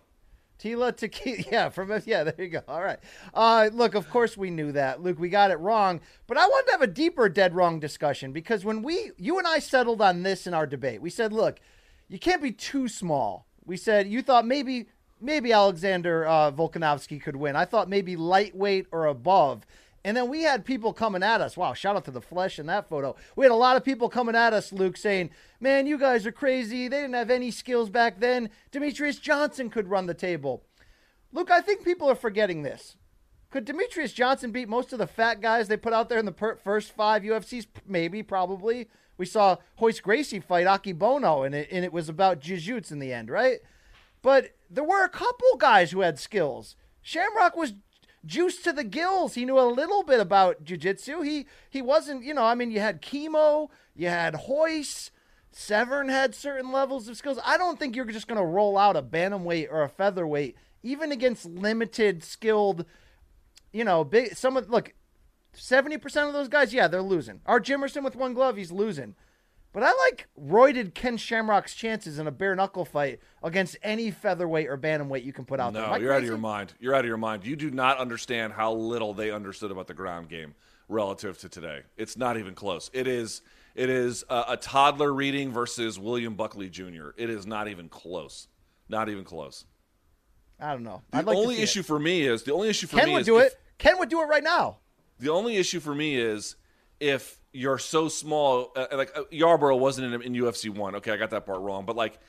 Tila Tequila. Yeah, from yeah, there you go. All right. Uh, look, of course we knew that, Luke. We got it wrong, but I wanted to have a deeper dead wrong discussion because when we, you and I settled on this in our debate, we said, look, you can't be too small. We said you thought maybe maybe Alexander uh, Volkanovski could win. I thought maybe lightweight or above. And then we had people coming at us. Wow, shout out to the flesh in that photo. We had a lot of people coming at us, Luke, saying, Man, you guys are crazy. They didn't have any skills back then. Demetrious Johnson could run the table. Luke, I think people are forgetting this. Could Demetrious Johnson beat most of the fat guys they put out there in the per- first five UFCs? Maybe, probably. We saw Royce Gracie fight Akebono, and it, and it was about jiu-jitsu in the end, right? But there were a couple guys who had skills. Shamrock was juiced to the gills. He knew a little bit about jiu-jitsu. He he wasn't, you know, I mean, you had Kimo, you had Royce, Severn had certain levels of skills. I don't think you're just going to roll out a bantamweight or a featherweight even against limited skilled, you know, big some of look, 70% of those guys, yeah, they're losing. Art Jimmerson with one glove, he's losing. But I like roided Ken Shamrock's chances in a bare knuckle fight against any featherweight or bantamweight you can put out no, there. No, you're crazy? out of your mind. You're out of your mind. You do not understand how little they understood about the ground game relative to today. It's not even close. It is it is a, a toddler reading versus William Buckley Jr. It is not even close. Not even close. I don't know. The like only issue it. for me is the only issue for Ken me would do if, it. Ken would do it right now. The only issue for me is if you're so small. Uh, like uh, Yarborough wasn't in, in UFC one. Okay, I got that part wrong. But like,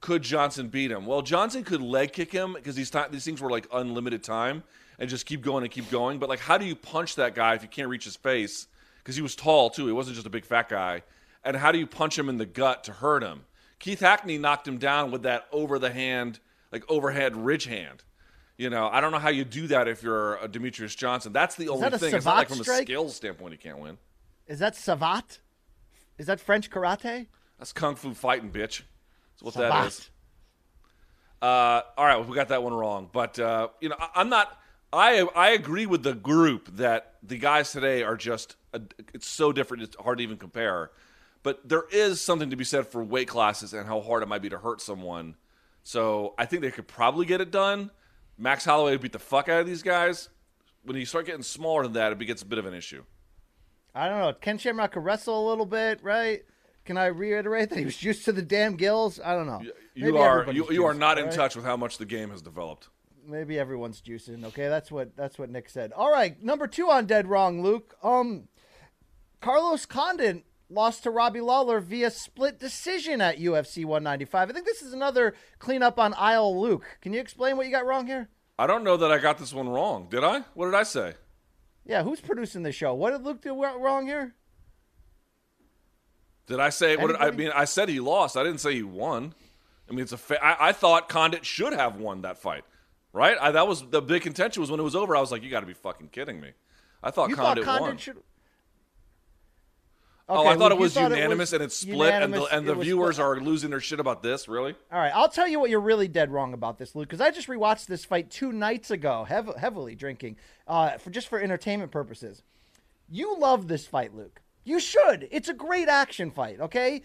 could Johnson beat him? Well, Johnson could leg kick him because these time, these things were like unlimited time and just keep going and keep going. But like, how do you punch that guy if you can't reach his face? Because he was tall too. He wasn't just a big fat guy. And how do you punch him in the gut to hurt him? Keith Hackney knocked him down with that over the hand, like overhead ridge hand. You know, I don't know how you do that if you're a Demetrious Johnson. That's the only that thing. It's not like from strike? a skills standpoint he can't win. Is that Savate? Is that French karate? That's kung fu fighting, bitch. That's what Savate. that is. Uh, all right, well, we got that one wrong. But uh, you know, I, am not. I I agree with the group that the guys today are just. A, it's so different. It's hard to even compare. But there is something to be said for weight classes and how hard it might be to hurt someone. So I think they could probably get it done. Max Holloway would beat the fuck out of these guys. When you start getting smaller than that, it gets a bit of an issue. I don't know. Ken Shamrock could wrestle a little bit, right? Can I reiterate that he was used to the damn gills? I don't know. You, are you, you are not in right? touch with how much the game has developed. Maybe everyone's juicing. Okay, that's what that's what Nick said. All right, number two on dead wrong, Luke. Um, Carlos Condit lost to Robbie Lawler via split decision at UFC 195. I think this is another cleanup on Aisle Luke. Can you explain what you got wrong here? I don't know that I got this one wrong. Did I? What did I say? Yeah, who's producing the show? What did Luke do wrong here? Did I say? What did, I mean? I said he lost. I didn't say he won. I mean, it's a. Fa- I, I thought Condit should have won that fight, right? I, that was the big contention. Was when it was over. I was like, you got to be fucking kidding me. I thought you Condit, thought Condit won. Should... Okay, oh, I thought it was unanimous it was and it's split, and the, and the viewers split. are losing their shit about this. Really? All right, I'll tell you what you're really dead wrong about this, Luke. Because I just rewatched this fight two nights ago, hev- heavily drinking, uh, for just for entertainment purposes. You love this fight, Luke. You should. It's a great action fight. Okay.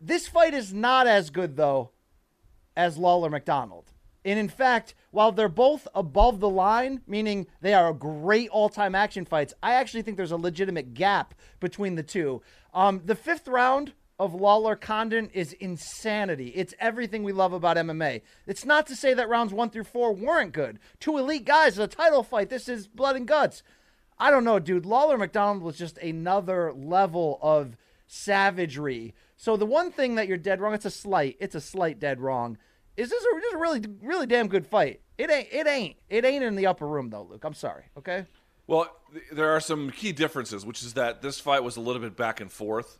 This fight is not as good though as Lawler McDonald. And in fact, while they're both above the line, meaning they are great all time action fights, I actually think there's a legitimate gap between the two. Um, the fifth round of Lawler Condit is insanity. It's everything we love about MMA. It's not to say that rounds one through four weren't good. Two elite guys, a title fight. This is blood and guts. I don't know, dude. Lawler McDonald was just another level of savagery. So the one thing that you're dead wrong, it's a slight, it's a slight dead wrong is this a, just a really really damn good fight? It ain't. It ain't. It ain't in the upper room though, Luke. I'm sorry. Okay. Well, th- there are some key differences, which is that this fight was a little bit back and forth,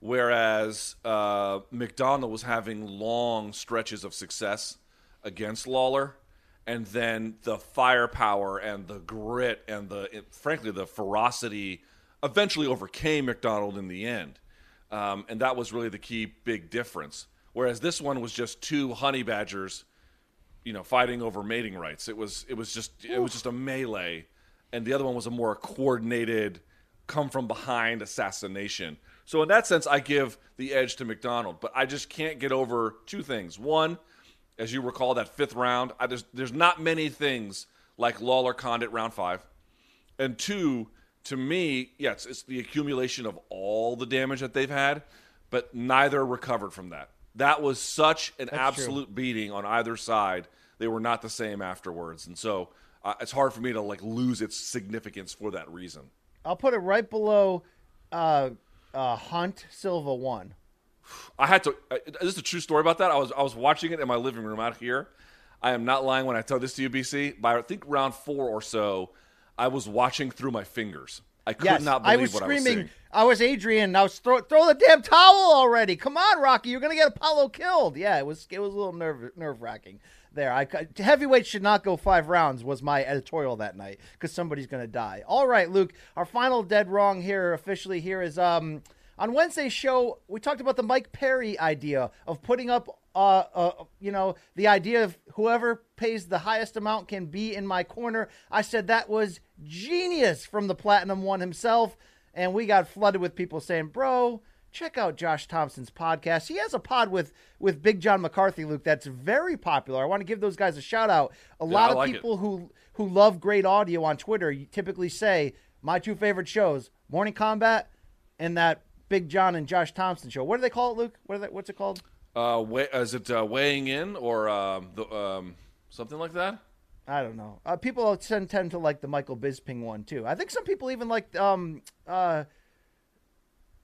whereas uh, McDonald was having long stretches of success against Lawler, and then the firepower and the grit and the it, frankly the ferocity eventually overcame McDonald in the end, um, and that was really the key big difference. Whereas this one was just two honey badgers, you know, fighting over mating rights. It was it was just it was just a melee, and the other one was a more coordinated, come from behind assassination. So in that sense, I give the edge to McDonald, but I just can't get over two things. One, as you recall, that fifth round. I there's not many things like Lawler Condit round five. And two, to me, yes, it's the accumulation of all the damage that they've had, but neither recovered from that. That was such an absolute beating on either side. They were not the same afterwards, and so uh, it's hard for me to like lose its significance for that reason. I'll put it right below uh, uh, Hunt Silva one. I had to. Uh, this is a true story about that. I was I was watching it in my living room out here. I am not lying when I tell this to you, BC. By I think round four or so, I was watching through my fingers. I could Yes, not believe I was what screaming. I was seeing. I was Adrian. I was throw throw the damn towel already. Come on, Rocky, you're gonna get Apollo killed. Yeah, it was it was a little nerve nerve wracking there. I heavyweight should not go five rounds was my editorial that night because somebody's gonna die. All right, Luke, our final dead wrong here officially here is um on Wednesday's show we talked about the Mike Perry idea of putting up uh, uh, you know, the idea of whoever pays the highest amount can be in my corner. I said that was genius from the Platinum One himself. And we got flooded with people saying, bro, check out Josh Thompson's podcast. He has a pod with, with Big John McCarthy, Luke, that's very popular. I want to give those guys a shout out. A lot I of like it. people who, who love great audio on Twitter typically say, my two favorite shows, Morning Kombat and that Big John and Josh Thompson show. What do they call it, Luke? What are they, what's it called? Uh, weigh, is it uh, weighing in or um, the, um, something like that? I don't know. Uh, people tend, tend to like the Michael Bisping one too. I think some people even like um uh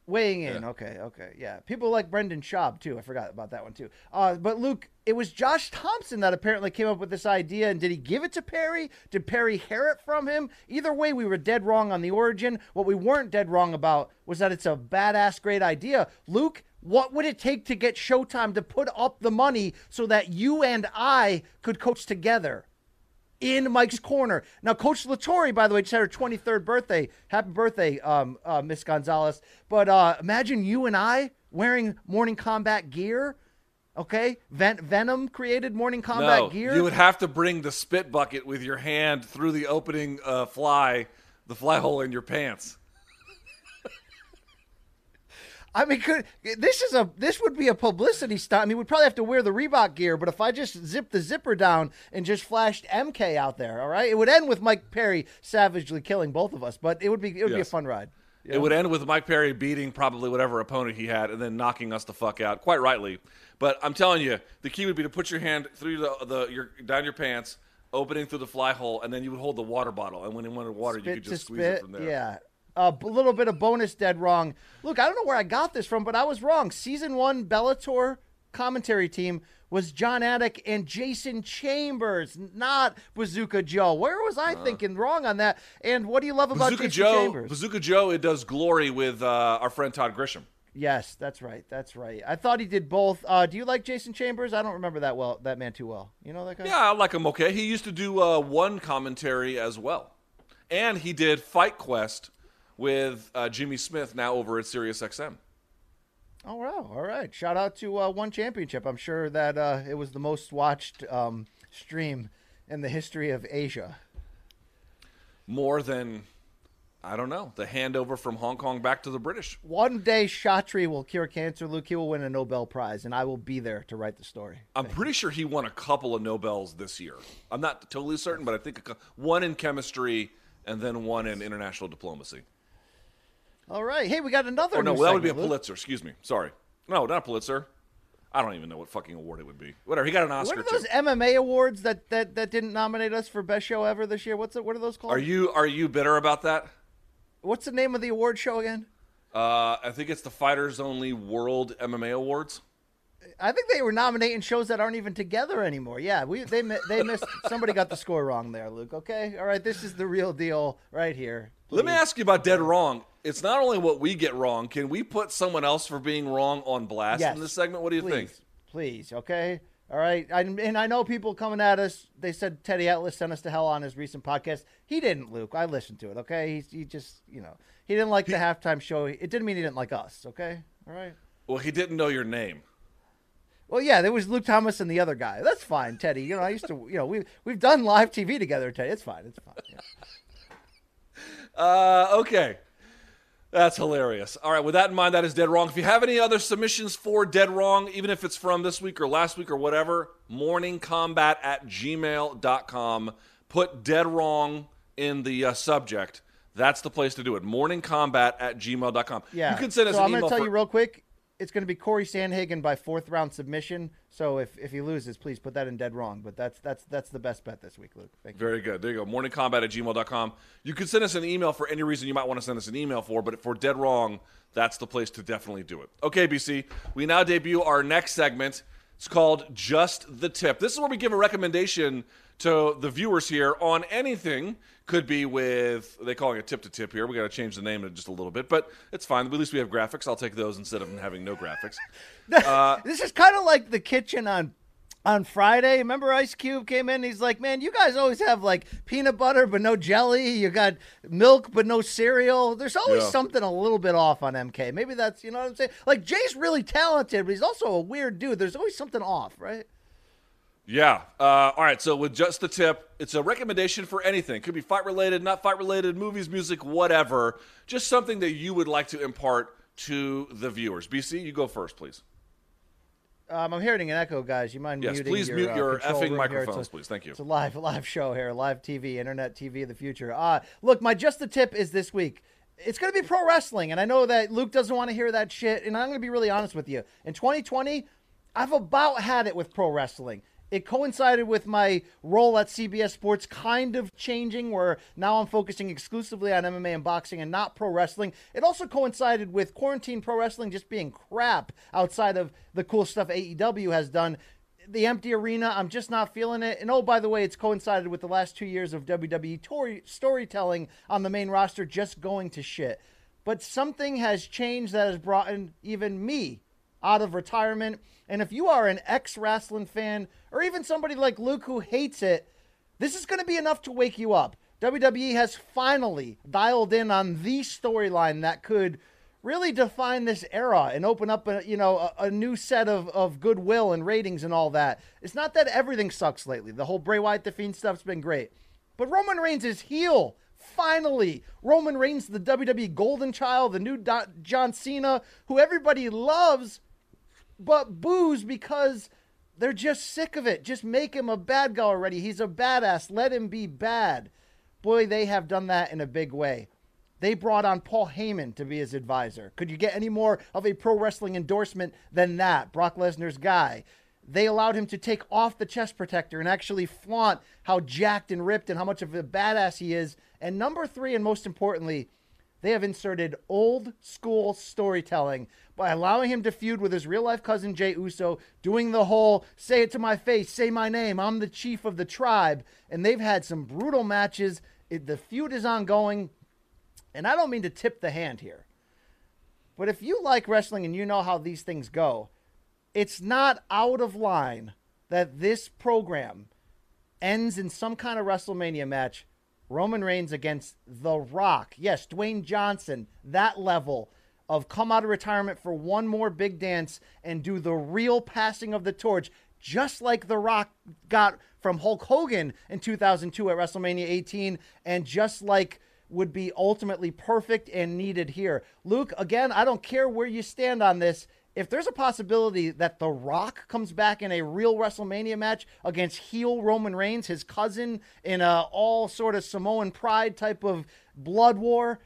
weighing in. Yeah. Okay, okay, yeah. People like Brendan Schaub too. I forgot about that one too. Uh, but Luke, it was Josh Thompson that apparently came up with this idea. And did he give it to Perry? Did Perry hear it from him? Either way, we were dead wrong on the origin. What we weren't dead wrong about was that it's a badass, great idea. Luke. What would it take to get Showtime to put up the money so that you and I could coach together? in Mike's corner. Now, Coach Latory, by the way, just had her 23rd birthday. Happy birthday, um, uh, Miss Gonzalez. But uh, imagine you and I wearing Morning Kombat gear. Okay, Ven- Venom created Morning Kombat no, gear. you would have to bring the spit bucket with your hand through the opening uh, fly, the fly hole in your pants. I mean, could this is a this would be a publicity stunt. I mean, we'd probably have to wear the Reebok gear, but if I just zipped the zipper down and just flashed MK out there, all right, it would end with Mike Perry savagely killing both of us. But it would be it would be a fun ride. It would end with Mike Perry beating probably whatever opponent he had and then knocking us the fuck out, quite rightly. But I'm telling you, the key would be to put your hand through the, the your down your pants, opening through the fly hole, and then you would hold the water bottle. And when you wanted water, you could just squeeze spit, it from there. Yeah. A little bit of bonus dead wrong. Look, I don't know where I got this from, but I was wrong. Season one Bellator commentary team was John Attic and Jason Chambers, not Bazooka Joe. Where was I thinking wrong on that? And what do you love about Bazooka Jason Joe, Chambers? Bazooka Joe, it does glory with uh, our friend Todd Grisham. yes, that's right. That's right. I thought he did both. Uh, do you like Jason Chambers? I don't remember that well. That man too well. You know that guy? Yeah, I like him okay. He used to do uh, one commentary as well, and he did Fight Quest with uh, Jimmy Smith now over at SiriusXM. Oh wow! All right. Shout out to uh, One Championship. I'm sure that uh, it was the most watched um, stream in the history of Asia. More than I don't know the handover from Hong Kong back to the British. One day, Chatri will cure cancer. Luke, he will win a Nobel Prize, and I will be there to write the story. I'm pretty sure he won a couple of Nobels this year. I'm not totally certain, but I think one in chemistry and then one in international diplomacy. All right. Hey, we got another. Or no, new that would be a Luke. Pulitzer. Excuse me. Sorry. No, not a Pulitzer. I don't even know what fucking award it would be. Whatever. He got an Oscar. What are those too. MMA awards that, that, that didn't nominate us for best show ever this year? What's it? What are those called? Are you are you bitter about that? What's the name of the award show again? Uh, I think it's the Fighters Only World MMA Awards. I think they were nominating shows that aren't even together anymore. Yeah, we they they missed. somebody got the score wrong there, Luke. Okay, all right. This is the real deal right here. Let me ask you about dead wrong. It's not only what we get wrong. Can we put someone else for being wrong on blast Yes. in this segment? What do you please, think? Please, okay. All right, I, and I know people coming at us. They said Teddy Atlas sent us to hell on his recent podcast. He didn't, Luke. I listened to it. Okay, he, he just, you know, he didn't like the halftime show. It didn't mean he didn't like us. Okay, all right. Well, he didn't know your name. Well, yeah, there was Luke Thomas and the other guy. That's fine, Teddy. You know, I used to, you know, we we've done live TV together, Teddy. It's fine. It's fine. Yeah. Uh, okay. That's hilarious. All right, with that in mind, that is dead wrong. If you have any other submissions for dead wrong, even if it's from this week or last week or whatever, morningkombat at gmail.com. Put dead wrong in the uh, subject. That's the place to do it. Morningkombat at gmail.com. Yeah. You can send us so I'm going to tell for- you real quick. It's going to be Cory Sandhagen by fourth round submission. So if, if he loses, please put that in dead wrong. But that's that's that's the best bet this week, Luke. Thank you. Very good. There you go. Morningkombat at gmail.com. You can send us an email for any reason you might want to send us an email for, but for dead wrong, that's the place to definitely do it. Okay, BC, we now debut our next segment. It's called Just the Tip. This is where we give a recommendation to the viewers here on anything. Could be with, they calling it a tip to tip here. We got to change the name in just a little bit, but it's fine. At least we have graphics. I'll take those instead of having no graphics. this uh, is kind of like the kitchen on on Friday. Remember Ice Cube came in? He's like, "Man, you guys always have like peanut butter but no jelly. You got milk but no cereal. There's always Yeah. something a little bit off on MK. Maybe that's you know what I'm saying. Like Jay's really talented, but he's also a weird dude. There's always something off, right? Yeah. Uh, all right. So with just the tip, it's a recommendation for anything. Could be fight related, not fight related, movies, music, whatever. Just something that you would like to impart to the viewers. BC, you go first, please. Um, I'm hearing an echo, guys. You mind Yes, muting please your, mute uh, your effing room here? It's microphones, a- please. Thank you. It's a live live show here, live TV, internet TV of the future. Uh, look, my just the tip is this week. It's going to be pro wrestling, and I know that Luke doesn't want to hear that shit. And I'm going to be really honest with you. In 2020, I've about had it with pro wrestling. It coincided with my role at CBS Sports kind of changing, where now I'm focusing exclusively on MMA and boxing and not pro wrestling. It also coincided with quarantine pro wrestling just being crap outside of the cool stuff AEW has done the empty arena. I'm just not feeling it. And oh, by the way, it's coincided with the last two years of WWE tori- storytelling on the main roster just going to shit. But something has changed that has brought in even me out of retirement. And if you are an ex wrestling fan, or even somebody like Luke who hates it, this is going to be enough to wake you up. WWE has finally dialed in on the storyline that could really define this era and open up a you know a, a new set of, of goodwill and ratings and all that. It's not that everything sucks lately. The whole Bray Wyatt the Fiend stuff's been great, but Roman Reigns is heel. Finally, Roman Reigns, the WWE Golden Child, the new John Cena, who everybody loves, but boos because they're just sick of it. Just make him a bad guy already. He's a badass. Let him be bad. Boy, they have done that in a big way. They brought on Paul Heyman to be his advisor. Could you get any more of a pro wrestling endorsement than that? Brock Lesnar's guy. They allowed him to take off the chest protector and actually flaunt how jacked and ripped and how much of a badass he is. And number three, and most importantly, they have inserted old school storytelling by allowing him to feud with his real life cousin Jey Uso, doing the whole say it to my face, say my name, I'm the chief of the tribe. And they've had some brutal matches. It, the feud is ongoing. And I don't mean to tip the hand here, but if you like wrestling and you know how these things go, it's not out of line that this program ends in some kind of WrestleMania match. Roman Reigns against The Rock. Yes, Dwayne Johnson, that level of come out of retirement for one more big dance and do the real passing of the torch, just like The Rock got from Hulk Hogan in 2002 at WrestleMania 18, and just like would be ultimately perfect and needed here. Luke, again, I don't care where you stand on this. If there's a possibility that The Rock comes back in a real WrestleMania match against heel Roman Reigns, his cousin, in a all sort of Samoan pride type of blood war,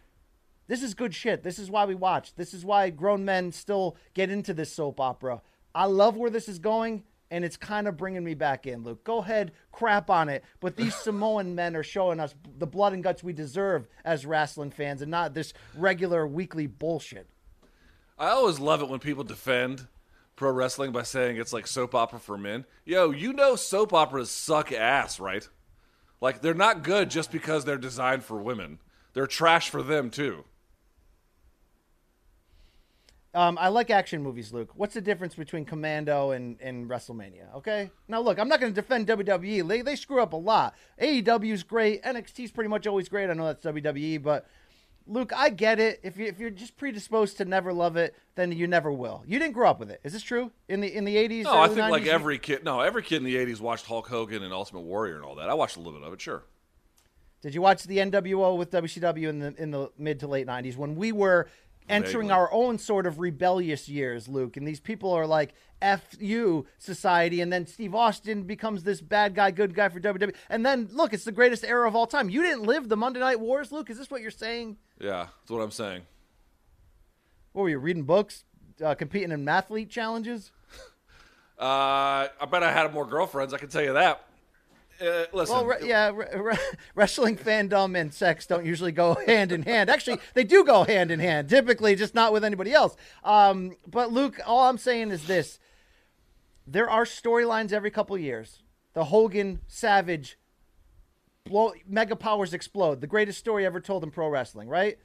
this is good shit. This is why we watch. This is why grown men still get into this soap opera. I love where this is going, and it's kind of bringing me back in, Luke. Go ahead, crap on it. But these Samoan men are showing us the blood and guts we deserve as wrestling fans and not this regular weekly bullshit. I always love it when people defend pro wrestling by saying it's like soap opera for men. Yo, you know soap operas suck ass, right? Like they're not good just because they're designed for women. They're trash for them too. Um, I like action movies, Luke. What's the difference between Commando and, and WrestleMania? Okay. Now, look, I'm not going to defend WWE. They, they screw up a lot. AEW's great. NXT's pretty much always great. I know that's WWE, but Luke, I get it. If you if you're just predisposed to never love it, then you never will. You didn't grow up with it. Is this true? In the in the 80s? No, I think like every kid. No, every kid in the '80s watched Hulk Hogan and Ultimate Warrior and all that. I watched a little bit of it, sure. Did you watch the NWO with WCW in the in the mid to late '90s when we were entering Vaguely. our own sort of rebellious years, Luke? And these people are like "F you" society, and then Steve Austin becomes this bad guy, good guy for WWE. And then look, it's the greatest era of all time. You didn't live the Monday Night Wars, Luke. Is this what you're saying? Yeah, that's what I'm saying. What were you reading books, uh, competing in mathlete challenges? Uh, I bet I had more girlfriends. I can tell you that. Uh, listen, Well, re- yeah, re- re- wrestling fandom and sex don't usually go hand in hand. Actually, they do go hand in hand, typically, just not with anybody else. Um, but Luke, all I'm saying is this: there are storylines every couple years. The Hogan Savage blow mega powers explode. The greatest story ever told in pro wrestling, right?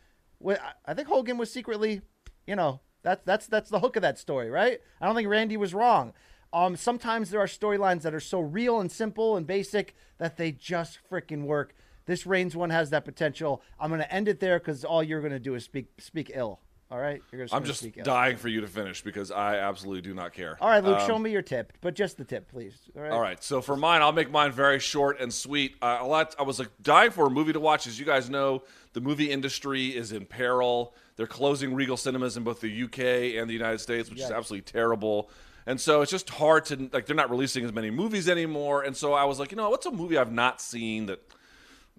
I- think Hogan was secretly, you know, that's that's that's the hook of that story, right? I don't think Randy was wrong. Um, sometimes there are storylines that are so real and simple and basic that they just freaking work. This Reigns one has that potential. I'm going to end it there because all you're going to do is speak speak ill. All right, you're I'm gonna just speak ill. dying for you to finish because I absolutely do not care. All right, Luke, Um, show me your tip, but just the tip, please. All right. All right, so for mine, I'll make mine very short and sweet. Uh, a lot. I was like dying for a movie to watch. As you guys know, the movie industry is in peril. They're closing Regal cinemas in both the UK and the United States, which is absolutely terrible. And so it's just hard to like. They're not releasing as many movies anymore. And so I was like, you know, what's a movie I've not seen that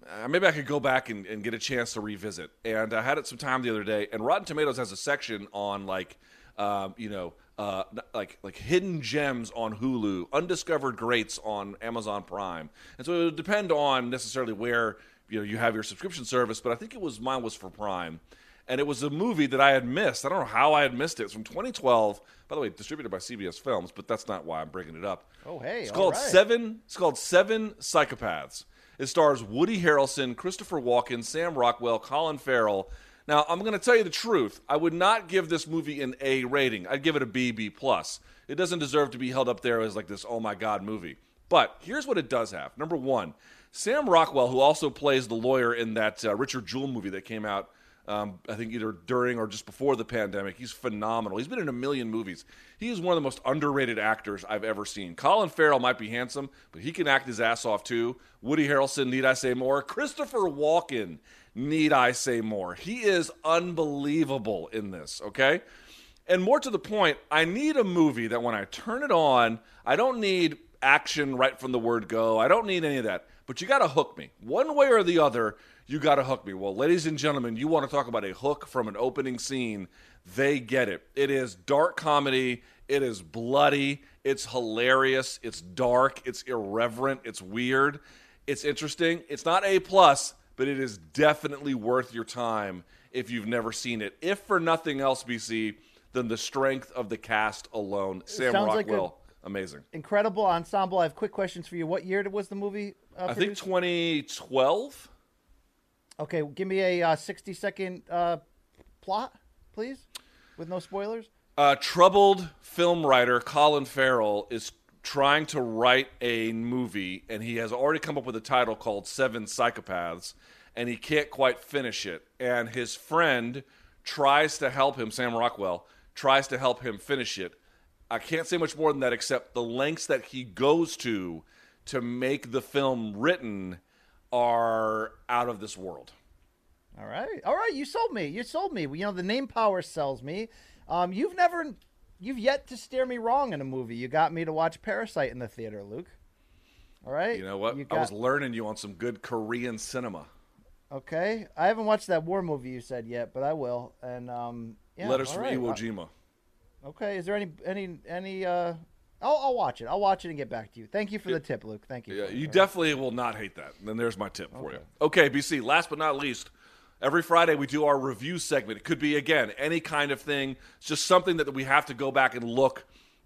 uh, maybe I could go back and, and get a chance to revisit. And I had it some time the other day, and Rotten Tomatoes has a section on like, um, you know, uh, like like hidden gems on Hulu, undiscovered greats on Amazon Prime, and so it would depend on necessarily where you know you have your subscription service. But I think it was mine was for Prime, and it was a movie that I had missed. I don't know how I had missed it. It's from 2012, by the way, distributed by CBS Films, but that's not why I'm bringing it up. Oh, hey, it's called right. Seven. It's called Seven Psychopaths. It stars Woody Harrelson, Christopher Walken, Sam Rockwell, Colin Farrell. Now, I'm going to tell you the truth. I would not give this movie an A rating. I'd give it a B, B plus. It doesn't deserve to be held up there as like this oh my god movie. But here's what it does have. Number one, Sam Rockwell, who also plays the lawyer in that uh, Richard Jewell movie that came out, um, I think either during or just before the pandemic, he's phenomenal. He's been in a million movies. He is one of the most underrated actors I've ever seen. Colin Farrell might be handsome, but he can act his ass off too. Woody Harrelson, need I say more? Christopher Walken, need I say more? He is unbelievable in this, okay? And more to the point, I need a movie that when I turn it on, I don't need action right from the word go. I don't need any of that. But you got to hook me. One way or the other, you got to hook me. Well, ladies and gentlemen, you want to talk about a hook from an opening scene, they get it. It is dark comedy, it is bloody, it's hilarious, it's dark, it's irreverent, it's weird, it's interesting. It's not A plus, but it is definitely worth your time if you've never seen it. If for nothing else, BC, than the strength of the cast alone. Sam sounds like Rockwell, amazing. Incredible ensemble. I have quick questions for you. What year was the movie? Uh, I think 2012. Okay, give me a uh, 60 second uh, plot, please, with no spoilers. Uh, troubled film writer Colin Farrell is trying to write a movie, and he has already come up with a title called Seven Psychopaths, and he can't quite finish it. And his friend tries to help him, Sam Rockwell, tries to help him finish it. I can't say much more than that, except the lengths that he goes to to make the film written are out of this world. All right, all right. You sold me. You sold me. You know the name power sells me. Um, you've never, you've yet to steer me wrong in a movie. You got me to watch Parasite in the theater, Luke. All right. You know what? You I was learning you on some good Korean cinema. okay. I haven't watched that war movie you said yet, but I will. And um, yeah. Letters from right. Iwo Jima. Okay. Is there any any any? uh I'll, I'll watch it. I'll watch it and get back to you. Thank you for the tip, Luke. Thank you. Yeah, you All right. definitely will not hate that. Then there's my tip for you. Okay, BC, last but not least, every Friday we do our review segment. It could be, again, any kind of thing. It's just something that we have to go back and look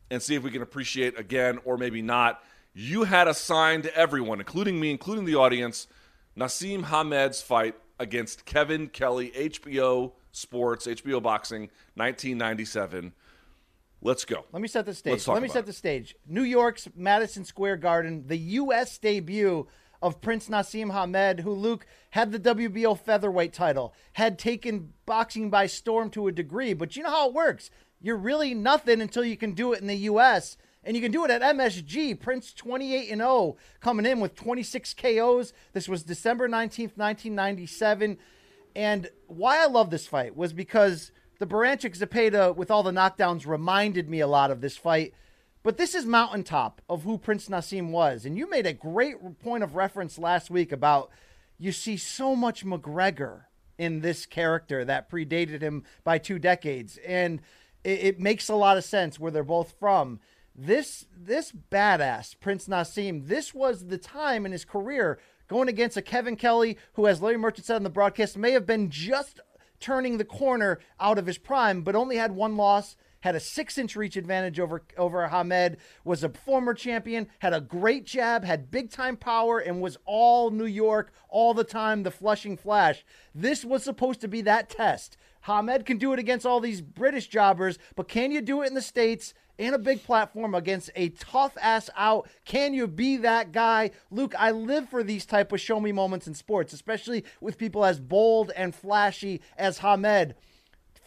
and see if we can appreciate again or maybe not. You had assigned to everyone, including me, including the audience, Naseem Hamed's fight against Kevin Kelly, HBO Sports, HBO Boxing, 1997. Let's go. Let me set the stage. Let me set it. the stage. New York's Madison Square Garden, the U.S. debut of Prince Naseem Hamed, who Luke had the WBO featherweight title, had taken boxing by storm to a degree. But you know how it works. You're really nothing until you can do it in the U.S. And you can do it at MSG. Prince 28 and 0 coming in with 26 KOs. This was December 19th, 1997. And why I love this fight was because the Baranchyk Zepeda uh, with all the knockdowns reminded me a lot of this fight. But this is mountaintop of who Prince Naseem was. And you made a great point of reference last week about you see so much McGregor in this character that predated him by two decades. And it, it makes a lot of sense where they're both from. This this badass Prince Naseem, this was the time in his career going against a Kevin Kelly who, as Larry Merchant said on the broadcast, may have been just turning the corner out of his prime, but only had one loss had a six inch reach advantage over over Hamed, was a former champion, had a great jab, had big time power, and was all New York all the time, the flushing flash. This was supposed to be that test. Hamed can do it against all these British jobbers, but can you do it in the States? in a big platform against a tough ass out. Can you be that guy? Luke, I live for these type of show me moments in sports, especially with people as bold and flashy as Hamed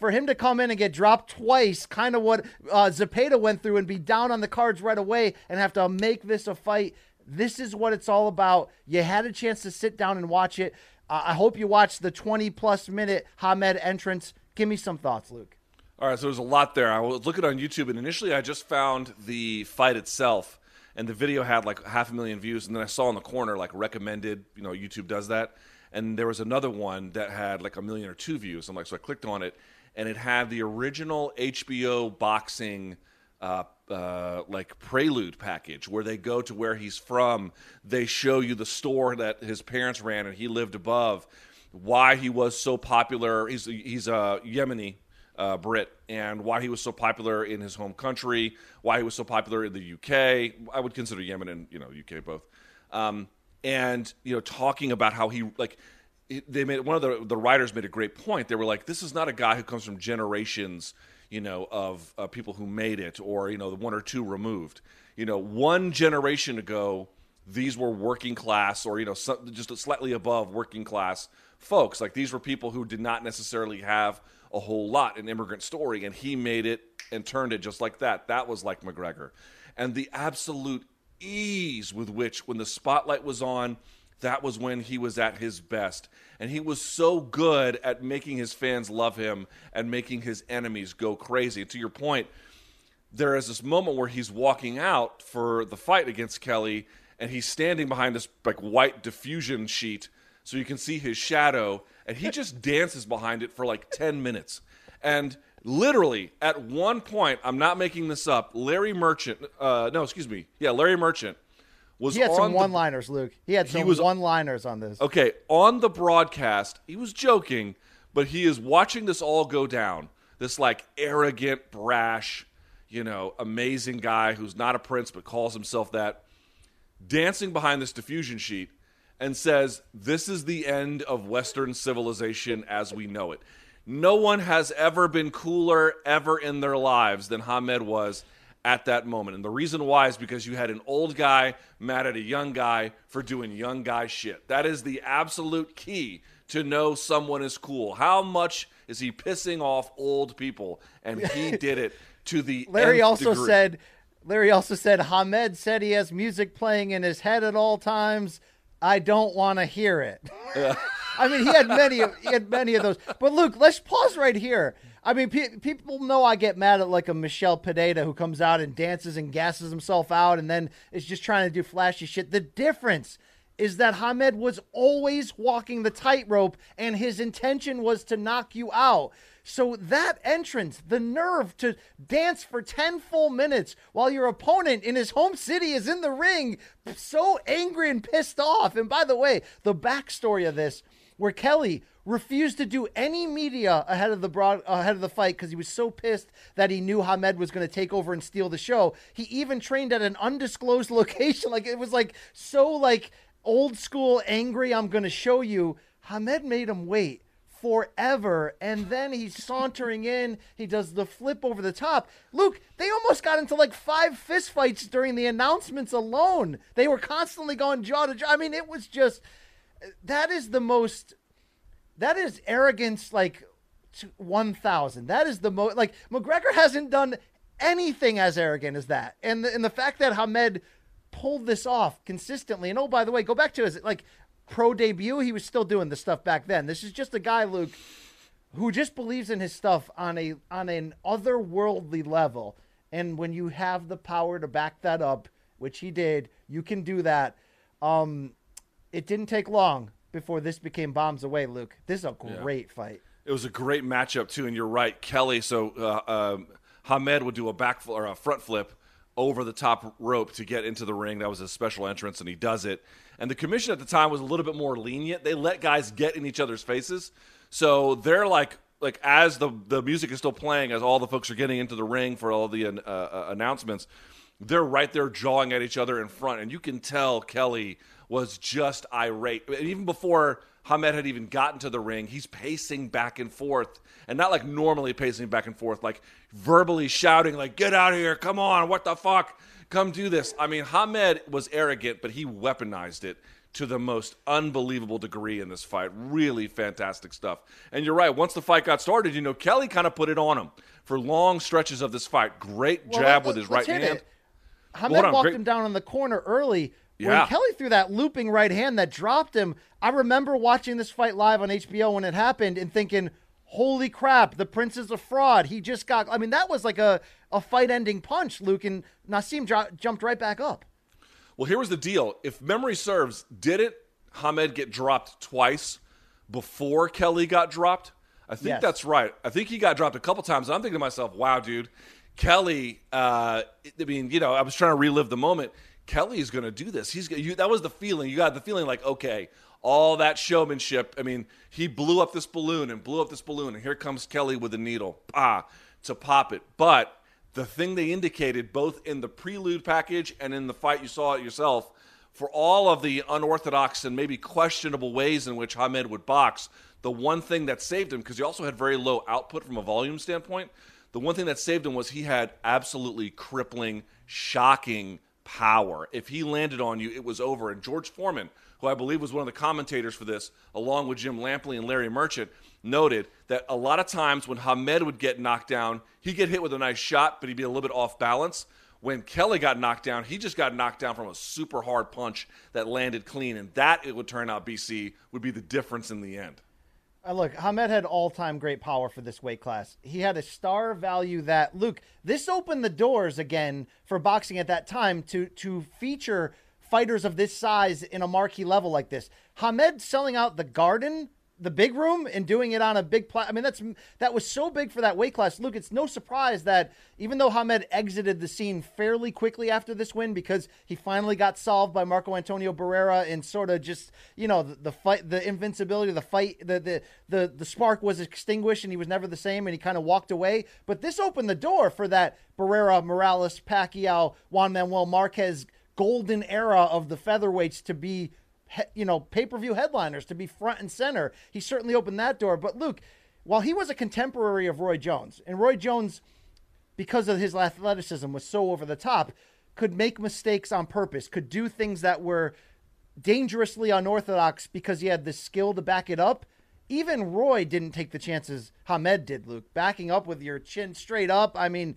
for him to come in and get dropped twice, kind of what uh, went through, and be down on the cards right away and have to make this a fight. This is what it's all about. You had a chance to sit down and watch it. Uh, I hope you watched the 20 plus minute Hamed entrance. Give me some thoughts, Luke. All right, so there's a lot there. I was looking on YouTube, and initially I just found the fight itself, and the video had like half a million views. And then I saw in the corner like recommended. You know, YouTube does that. And there was another one that had like a million or two views. I'm like, so I clicked on it, and it had the original HBO boxing uh, uh, like prelude package where they go to where he's from. They show you the store that his parents ran and he lived above. Why he was so popular. He's he's a Yemeni uh, Brit, and why he was so popular in his home country. Why he was so popular in the UK. I would consider Yemen and you know UK both. Um, and you know talking about how he like they made one of the the writers made a great point. They were like, this is not a guy who comes from generations, you know, of uh, people who made it, or you know, the one or two removed. You know, one generation ago, these were working class, or you know, just slightly above working class folks. Like these were people who did not necessarily have a whole lot in immigrant story, and he made it and turned it just like that. That was like McGregor, and the absolute ease with which, when the spotlight was on that was when he was at his best. And he was so good at making his fans love him and making his enemies go crazy. To your point, there is this moment where he's walking out for the fight against Kelly and he's standing behind this like white diffusion sheet so you can see his shadow and he just dances behind it for like 10 minutes. And literally at one point, I'm not making this up, Larry Merchant, uh, no, excuse me. Yeah, Larry Merchant was he had some one-liners, Luke. He had some he was, one-liners on this. Okay, on the broadcast, he was joking, but he is watching this all go down. This like arrogant, brash, you know, amazing guy who's not a prince but calls himself that, dancing behind this diffusion sheet and says, "This is the end of Western civilization as we know it." No one has ever been cooler ever in their lives than Hamed was at that moment. And the reason why is because you had an old guy mad at a young guy for doing young guy shit. That is the absolute key to know someone is cool. How much is he pissing off old people? And he did it to the Larry also degree. said Larry also said Hamed said he has music playing in his head at all times. I don't want to hear it. I mean, he had many of he had many of those. But Luke, let's pause right here. I mean, pe- people know I get mad at like a Michelle Pineda who comes out and dances and gasses himself out and then is just trying to do flashy shit. The difference is that Hamed was always walking the tightrope and his intention was to knock you out. So that entrance, the nerve to dance for 10 full minutes while your opponent in his home city is in the ring, so angry and pissed off. And by the way, the backstory of this, where Kelly refused to do any media ahead of the broad ahead of the fight because he was so pissed that he knew Hamed was going to take over and steal the show. He even trained at an undisclosed location. Like it was like so like old school angry. I'm going to show you. Hamed made him wait forever and then he's sauntering in he does the flip over the top luke they almost got into like five fistfights during the announcements alone they were constantly going jaw to jaw i mean it was just that is the most that is arrogance like 1000 that is the most like mcgregor hasn't done anything as arrogant as that. And the, and the fact that Hamed pulled this off consistently. And oh, by the way, go back to his like pro debut. He was still doing the stuff back then. This is just a guy, Luke, who just believes in his stuff on a on an otherworldly level. And when you have the power to back that up, which he did, you can do that. Um, it didn't take long before this became bombs away, Luke. This is a great yeah. fight. It was a great matchup too, and you're right, Kelly. So uh, um, Hamed would do a back or a front flip over the top rope to get into the ring. That was a special entrance, and he does it. And the commission at the time was a little bit more lenient. They let guys get in each other's faces, so they're like like as the the music is still playing, as all the folks are getting into the ring for all the uh, uh, announcements, they're right there jawing at each other in front, and you can tell Kelly was just irate. And even before Hamed had even gotten to the ring, he's pacing back and forth, and not like normally pacing back and forth, like verbally shouting, like "Get out of here! Come on! What the fuck? Come do this!" I mean, Hamed was arrogant, but he weaponized it to the most unbelievable degree in this fight. Really fantastic stuff. And you're right. Once the fight got started, you know, Kelly kind of put it on him for long stretches of this fight. Great well, jab with his right hand. It. Hamed well, walked Great. him down in the corner early. Yeah. When Kelly threw that looping right hand that dropped him, I remember watching this fight live on HBO when it happened and thinking, holy crap, the Prince is a fraud. He just got, I mean, that was like a, a fight ending punch, Luke, and Naseem dro- jumped right back up. Well, here was the deal. If memory serves, didn't Hamed get dropped twice before Kelly got dropped? I think yes. that's right. I think he got dropped a couple times. I'm thinking to myself, wow, dude, Kelly, uh, I mean, you know, I was trying to relive the moment. Kelly's going to do this. He's you, that was the feeling. You got the feeling like, okay, all that showmanship. I mean, he blew up this balloon and blew up this balloon, and here comes Kelly with a needle, ah, to pop it. But the thing they indicated, both in the prelude package and in the fight you saw it yourself, for all of the unorthodox and maybe questionable ways in which Hamed would box, the one thing that saved him, because he also had very low output from a volume standpoint, the one thing that saved him was he had absolutely crippling, shocking power. If he landed on you, it was over. And George Foreman, who I believe was one of the commentators for this, along with Jim Lampley and Larry Merchant, noted that a lot of times when Hamed would get knocked down, he'd get hit with a nice shot, but he'd be a little bit off balance. When Kelly got knocked down, he just got knocked down from a super hard punch that landed clean. And that, it would turn out, BC, would be the difference in the end. Uh, look, Hamed had all time great power for this weight class. He had a star value that, Luke, this opened the doors again for boxing at that time to, to feature fighters of this size in a marquee level like this. Hamed selling out the Garden the big room and doing it on a big plat. I mean, that's that was so big for that weight class. Luke, it's no surprise that even though Hamed exited the scene fairly quickly after this win because he finally got solved by Marco Antonio Barrera and sort of just you know the, the fight, the invincibility, the fight, the, the the the spark was extinguished and he was never the same and he kind of walked away. But this opened the door for that Barrera, Morales, Pacquiao, Juan Manuel Marquez golden era of the featherweights to be you know, pay per view headliners to be front and center. He certainly opened that door. But Luke, while he was a contemporary of Roy Jones, and Roy Jones, because of his athleticism, was so over the top, could make mistakes on purpose, could do things that were dangerously unorthodox because he had the skill to back it up. Even Roy didn't take the chances Hamed did, Luke. Backing up with your chin straight up. I mean,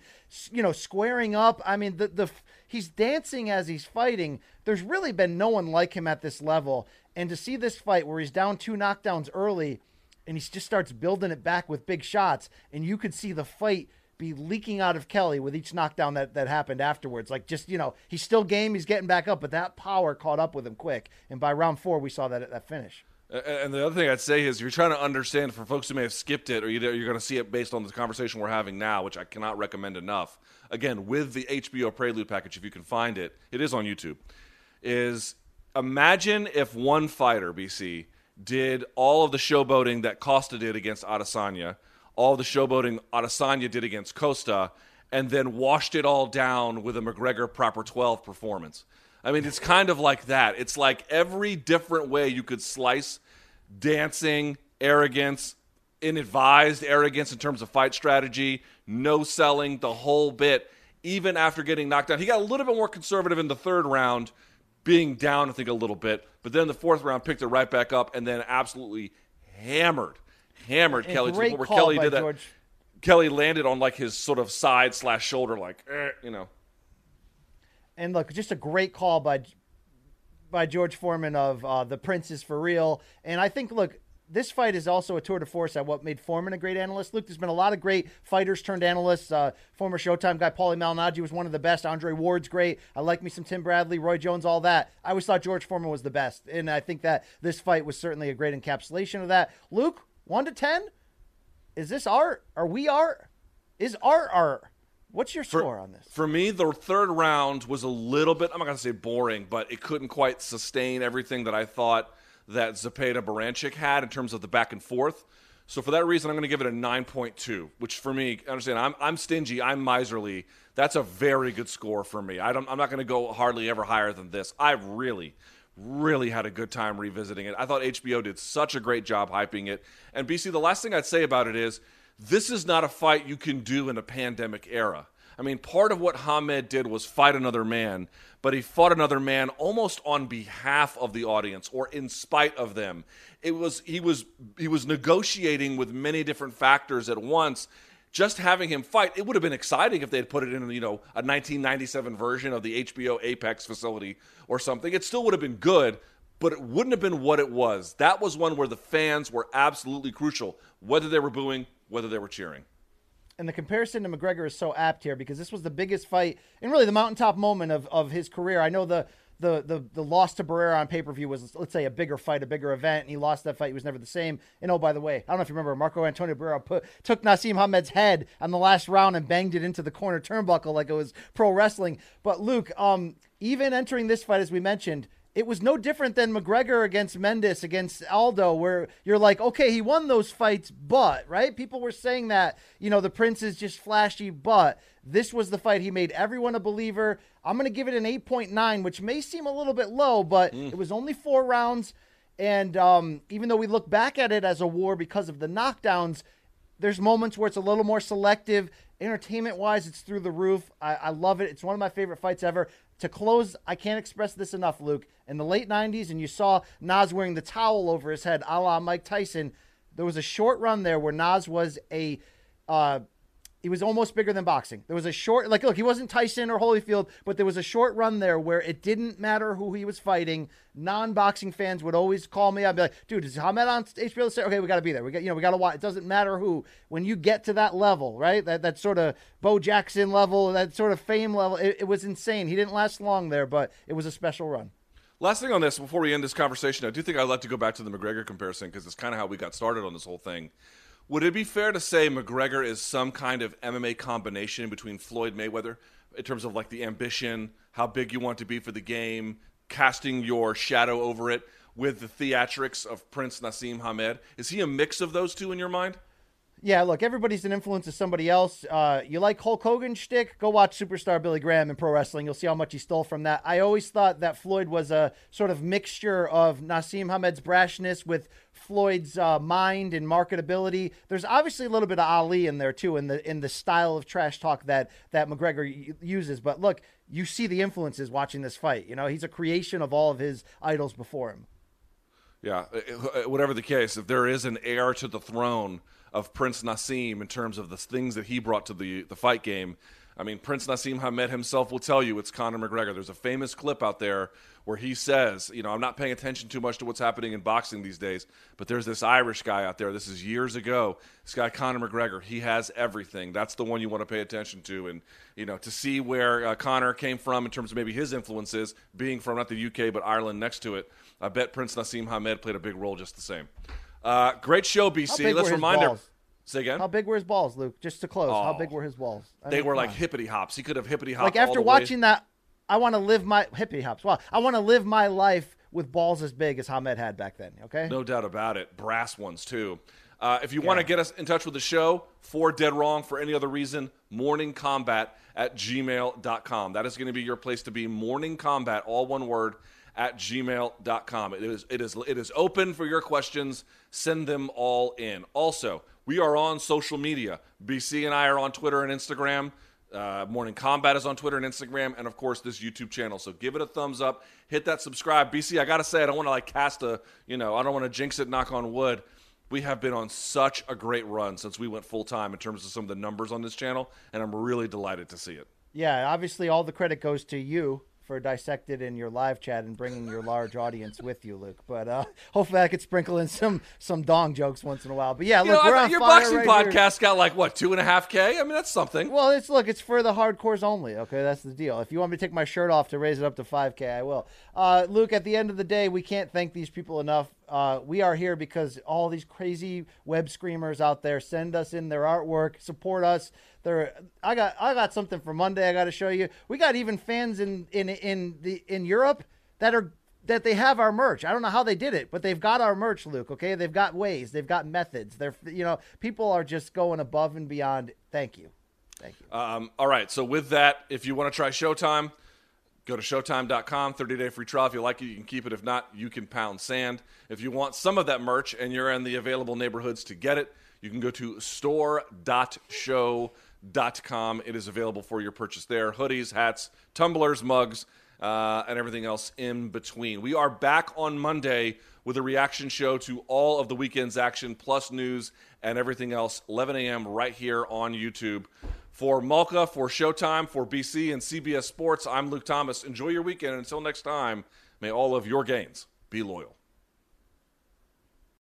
you know, squaring up. I mean, the the he's dancing as he's fighting. There's really been no one like him at this level. And to see this fight where he's down two knockdowns early and he just starts building it back with big shots, and you could see the fight be leaking out of Kelly with each knockdown that, that happened afterwards. Like just, you know, he's still game, he's getting back up, but that power caught up with him quick. And by round four, we saw that that finish. And the other thing I'd say is you're trying to understand for folks who may have skipped it or you're going to see it based on the conversation we're having now, which I cannot recommend enough. Again, with the HBO Prelude package, if you can find it, it is on YouTube. Is imagine if one fighter, BC, did all of the showboating that Costa did against Adesanya, all the showboating Adesanya did against Costa, and then washed it all down with a McGregor proper 12 performance. I mean, it's kind of like that. It's like every different way you could slice dancing, arrogance, inadvised arrogance in terms of fight strategy, no selling, the whole bit. Even after getting knocked down, he got a little bit more conservative in the third round, being down, I think, a little bit. But then the fourth round picked it right back up and then absolutely hammered, hammered Kelly to the point where Kelly did that. Kelly landed on like his sort of side slash shoulder, like eh, you know. And look, just a great call by by George Foreman of uh, the Prince is for real. And I think, look, this fight is also a tour de force at what made Foreman a great analyst. Luke, there's been a lot of great fighters turned analysts. Uh, former Showtime guy Paulie Malignaggi was one of the best. Andre Ward's great. I like me some Tim Bradley, Roy Jones, all that. I always thought George Foreman was the best, and I think that this fight was certainly a great encapsulation of that. Luke, one to ten, is this art? Are we art? Is art art? What's your For- score on this? For me, the third round was a little bit, I'm not going to say boring, but it couldn't quite sustain everything that I thought that Zepeda Baranchyk had in terms of the back and forth. So for that reason, I'm going to give it a 9.2, which for me, understand, I'm, I'm stingy, I'm miserly. That's a very good score for me. I I'm not going to go hardly ever higher than this. I really, really had a good time revisiting it. I thought HBO did such a great job hyping it. And BC, the last thing I'd say about it is this is not a fight you can do in a pandemic era. I mean, part of what Hamed did was fight another man, but he fought another man almost on behalf of the audience or in spite of them. It was he was he was negotiating with many different factors at once. Just having him fight, it would have been exciting if they had put it in, you know, a 1997 version of the HBO Apex facility or something. It still would have been good, but it wouldn't have been what it was. That was one where the fans were absolutely crucial, whether they were booing, whether they were cheering. And the comparison to McGregor is so apt here because this was the biggest fight and really the mountaintop moment of, of his career. I know the the the the loss to Barrera on pay per view was let's say a bigger fight, a bigger event, and he lost that fight. He was never the same. And oh, by the way, I don't know if you remember, Marco Antonio Barrera put took Naseem Hamed's head on the last round and banged it into the corner turnbuckle like it was pro wrestling. But Luke, um, even entering this fight, as we mentioned. It was no different than McGregor against Mendes against Aldo, where you're like, okay, he won those fights, but right? People were saying that you know the Prince is just flashy, but this was the fight he made everyone a believer. I'm going to give it an 8.9, which may seem a little bit low, but it was only four rounds. And um, even though we look back at it as a war because of the knockdowns, there's moments where it's a little more selective. Entertainment wise, it's through the roof. I, I love it. It's one of my favorite fights ever. To close, I can't express this enough, Luke. In the late 90s, and you saw Nas wearing the towel over his head, a la Mike Tyson, there was a short run there where Nas was a. Uh, he was almost bigger than boxing. There was a short, like, look, he wasn't Tyson or Holyfield, but there was a short run there where it didn't matter who he was fighting. Non-boxing fans would always call me. I'd be like, "Dude, is Hamed on HBO?" Say, okay, we got to be there. We got, you know, we got to watch. It doesn't matter who. When you get to that level, right? That that sort of Bo Jackson level, that sort of fame level, it, it was insane. He didn't last long there, but it was a special run. Last thing on this, before we end this conversation, I do think I'd like to go back to the McGregor comparison because it's kind of how we got started on this whole thing. Would it be fair to say McGregor is some kind of MMA combination between Floyd Mayweather in terms of like the ambition, how big you want to be for the game, casting your shadow over it with the theatrics of Prince Naseem Hamed? Is he a mix of those two in your mind? Yeah, look, everybody's an influence of somebody else. Uh, you like Hulk Hogan shtick? Go watch Superstar Billy Graham in pro wrestling. You'll see how much he stole from that. I always thought that Floyd was a sort of mixture of Naseem Hamed's brashness with Floyd's uh, mind and marketability. There's obviously a little bit of Ali in there too, in the in the style of trash talk that that McGregor uses. But look, you see the influences watching this fight. You know, he's a creation of all of his idols before him. Yeah, uh, uh, whatever the case, if there is an heir to the throne of Prince Naseem in terms of the things that he brought to the the fight game, I mean, Prince Naseem Hamed himself will tell you it's Conor McGregor. There's a famous clip out there where he says, you know, I'm not paying attention too much to what's happening in boxing these days, but there's this Irish guy out there. This is years ago. This guy Conor McGregor. He has everything. That's the one you want to pay attention to, and you know, to see where uh, Conor came from in terms of maybe his influences, being from not the UK but Ireland next to it. I bet Prince Naseem Hamed played a big role just the same. Uh, great show, BC. Let's remind her. Say again. How big were his balls, Luke? Just to close, how Oh. big were his balls? I they mean, were like on. hippity hops. He could have hippity hops. like after the way. watching that, I want to live my hippity hops. Well, I want to live my life with balls as big as Hamed had back then. Okay. No doubt about it. Brass ones, too. Uh, if you want to get us in touch with the show for Dead Wrong for any other reason, morningkombat at gmail.com. That is going to be your place to be. Morning Kombat, all one word, at gmail.com. It is, it, is, it is open for your questions. Send them all in. Also, we are on social media. BC and I are on Twitter and Instagram. Uh, Morning Kombat is on Twitter and Instagram, and of course this YouTube channel. So give it a thumbs up, hit that subscribe. BC, I gotta say, I don't want to like cast a, you know, I don't want to jinx it, knock on wood. we have been on such a great run since we went full time in terms of some of the numbers on this channel, and I'm really delighted to see it. Yeah, obviously, all the credit goes to you for dissected in your live chat and bringing your large audience with you, Luke. But uh, hopefully, I could sprinkle in some some dong jokes once in a while. But yeah, You look, know, we're I- on your boxing right here. podcast got like what two and a half k. I mean, that's something. Well, it's look, it's for the hardcores only. Okay, that's the deal. If you want me to take my shirt off to raise it up to 5K, I will. Uh, Luke, at the end of the day, we can't thank these people enough. Uh, we are here because all these crazy web screamers out there send us in their artwork, support us. They're, I got I got something for Monday. I got to show you. We got even fans in in in the in Europe that are that they have our merch. I don't know how they did it, but they've got our merch, Luke. Okay, they've got ways, they've got methods. They're you know people are just going above and beyond. Thank you. Thank you. Um, all right. So with that, if you want to try Showtime, go to Showtime.com. 30 day free trial. If you like it, you can keep it. If not, you can pound sand. If you want some of that merch and you're in the available neighborhoods to get it, you can go to store.show.com. It is available for your purchase there. Hoodies, hats, tumblers, mugs, uh, and everything else in between. We are back on Monday with a reaction show to all of the weekend's action, plus news and everything else, 11 a.m. right here on YouTube. For Malka, for Showtime, for BC and CBS Sports, I'm Luke Thomas. Enjoy your weekend. Until next time, may all of your gains be loyal.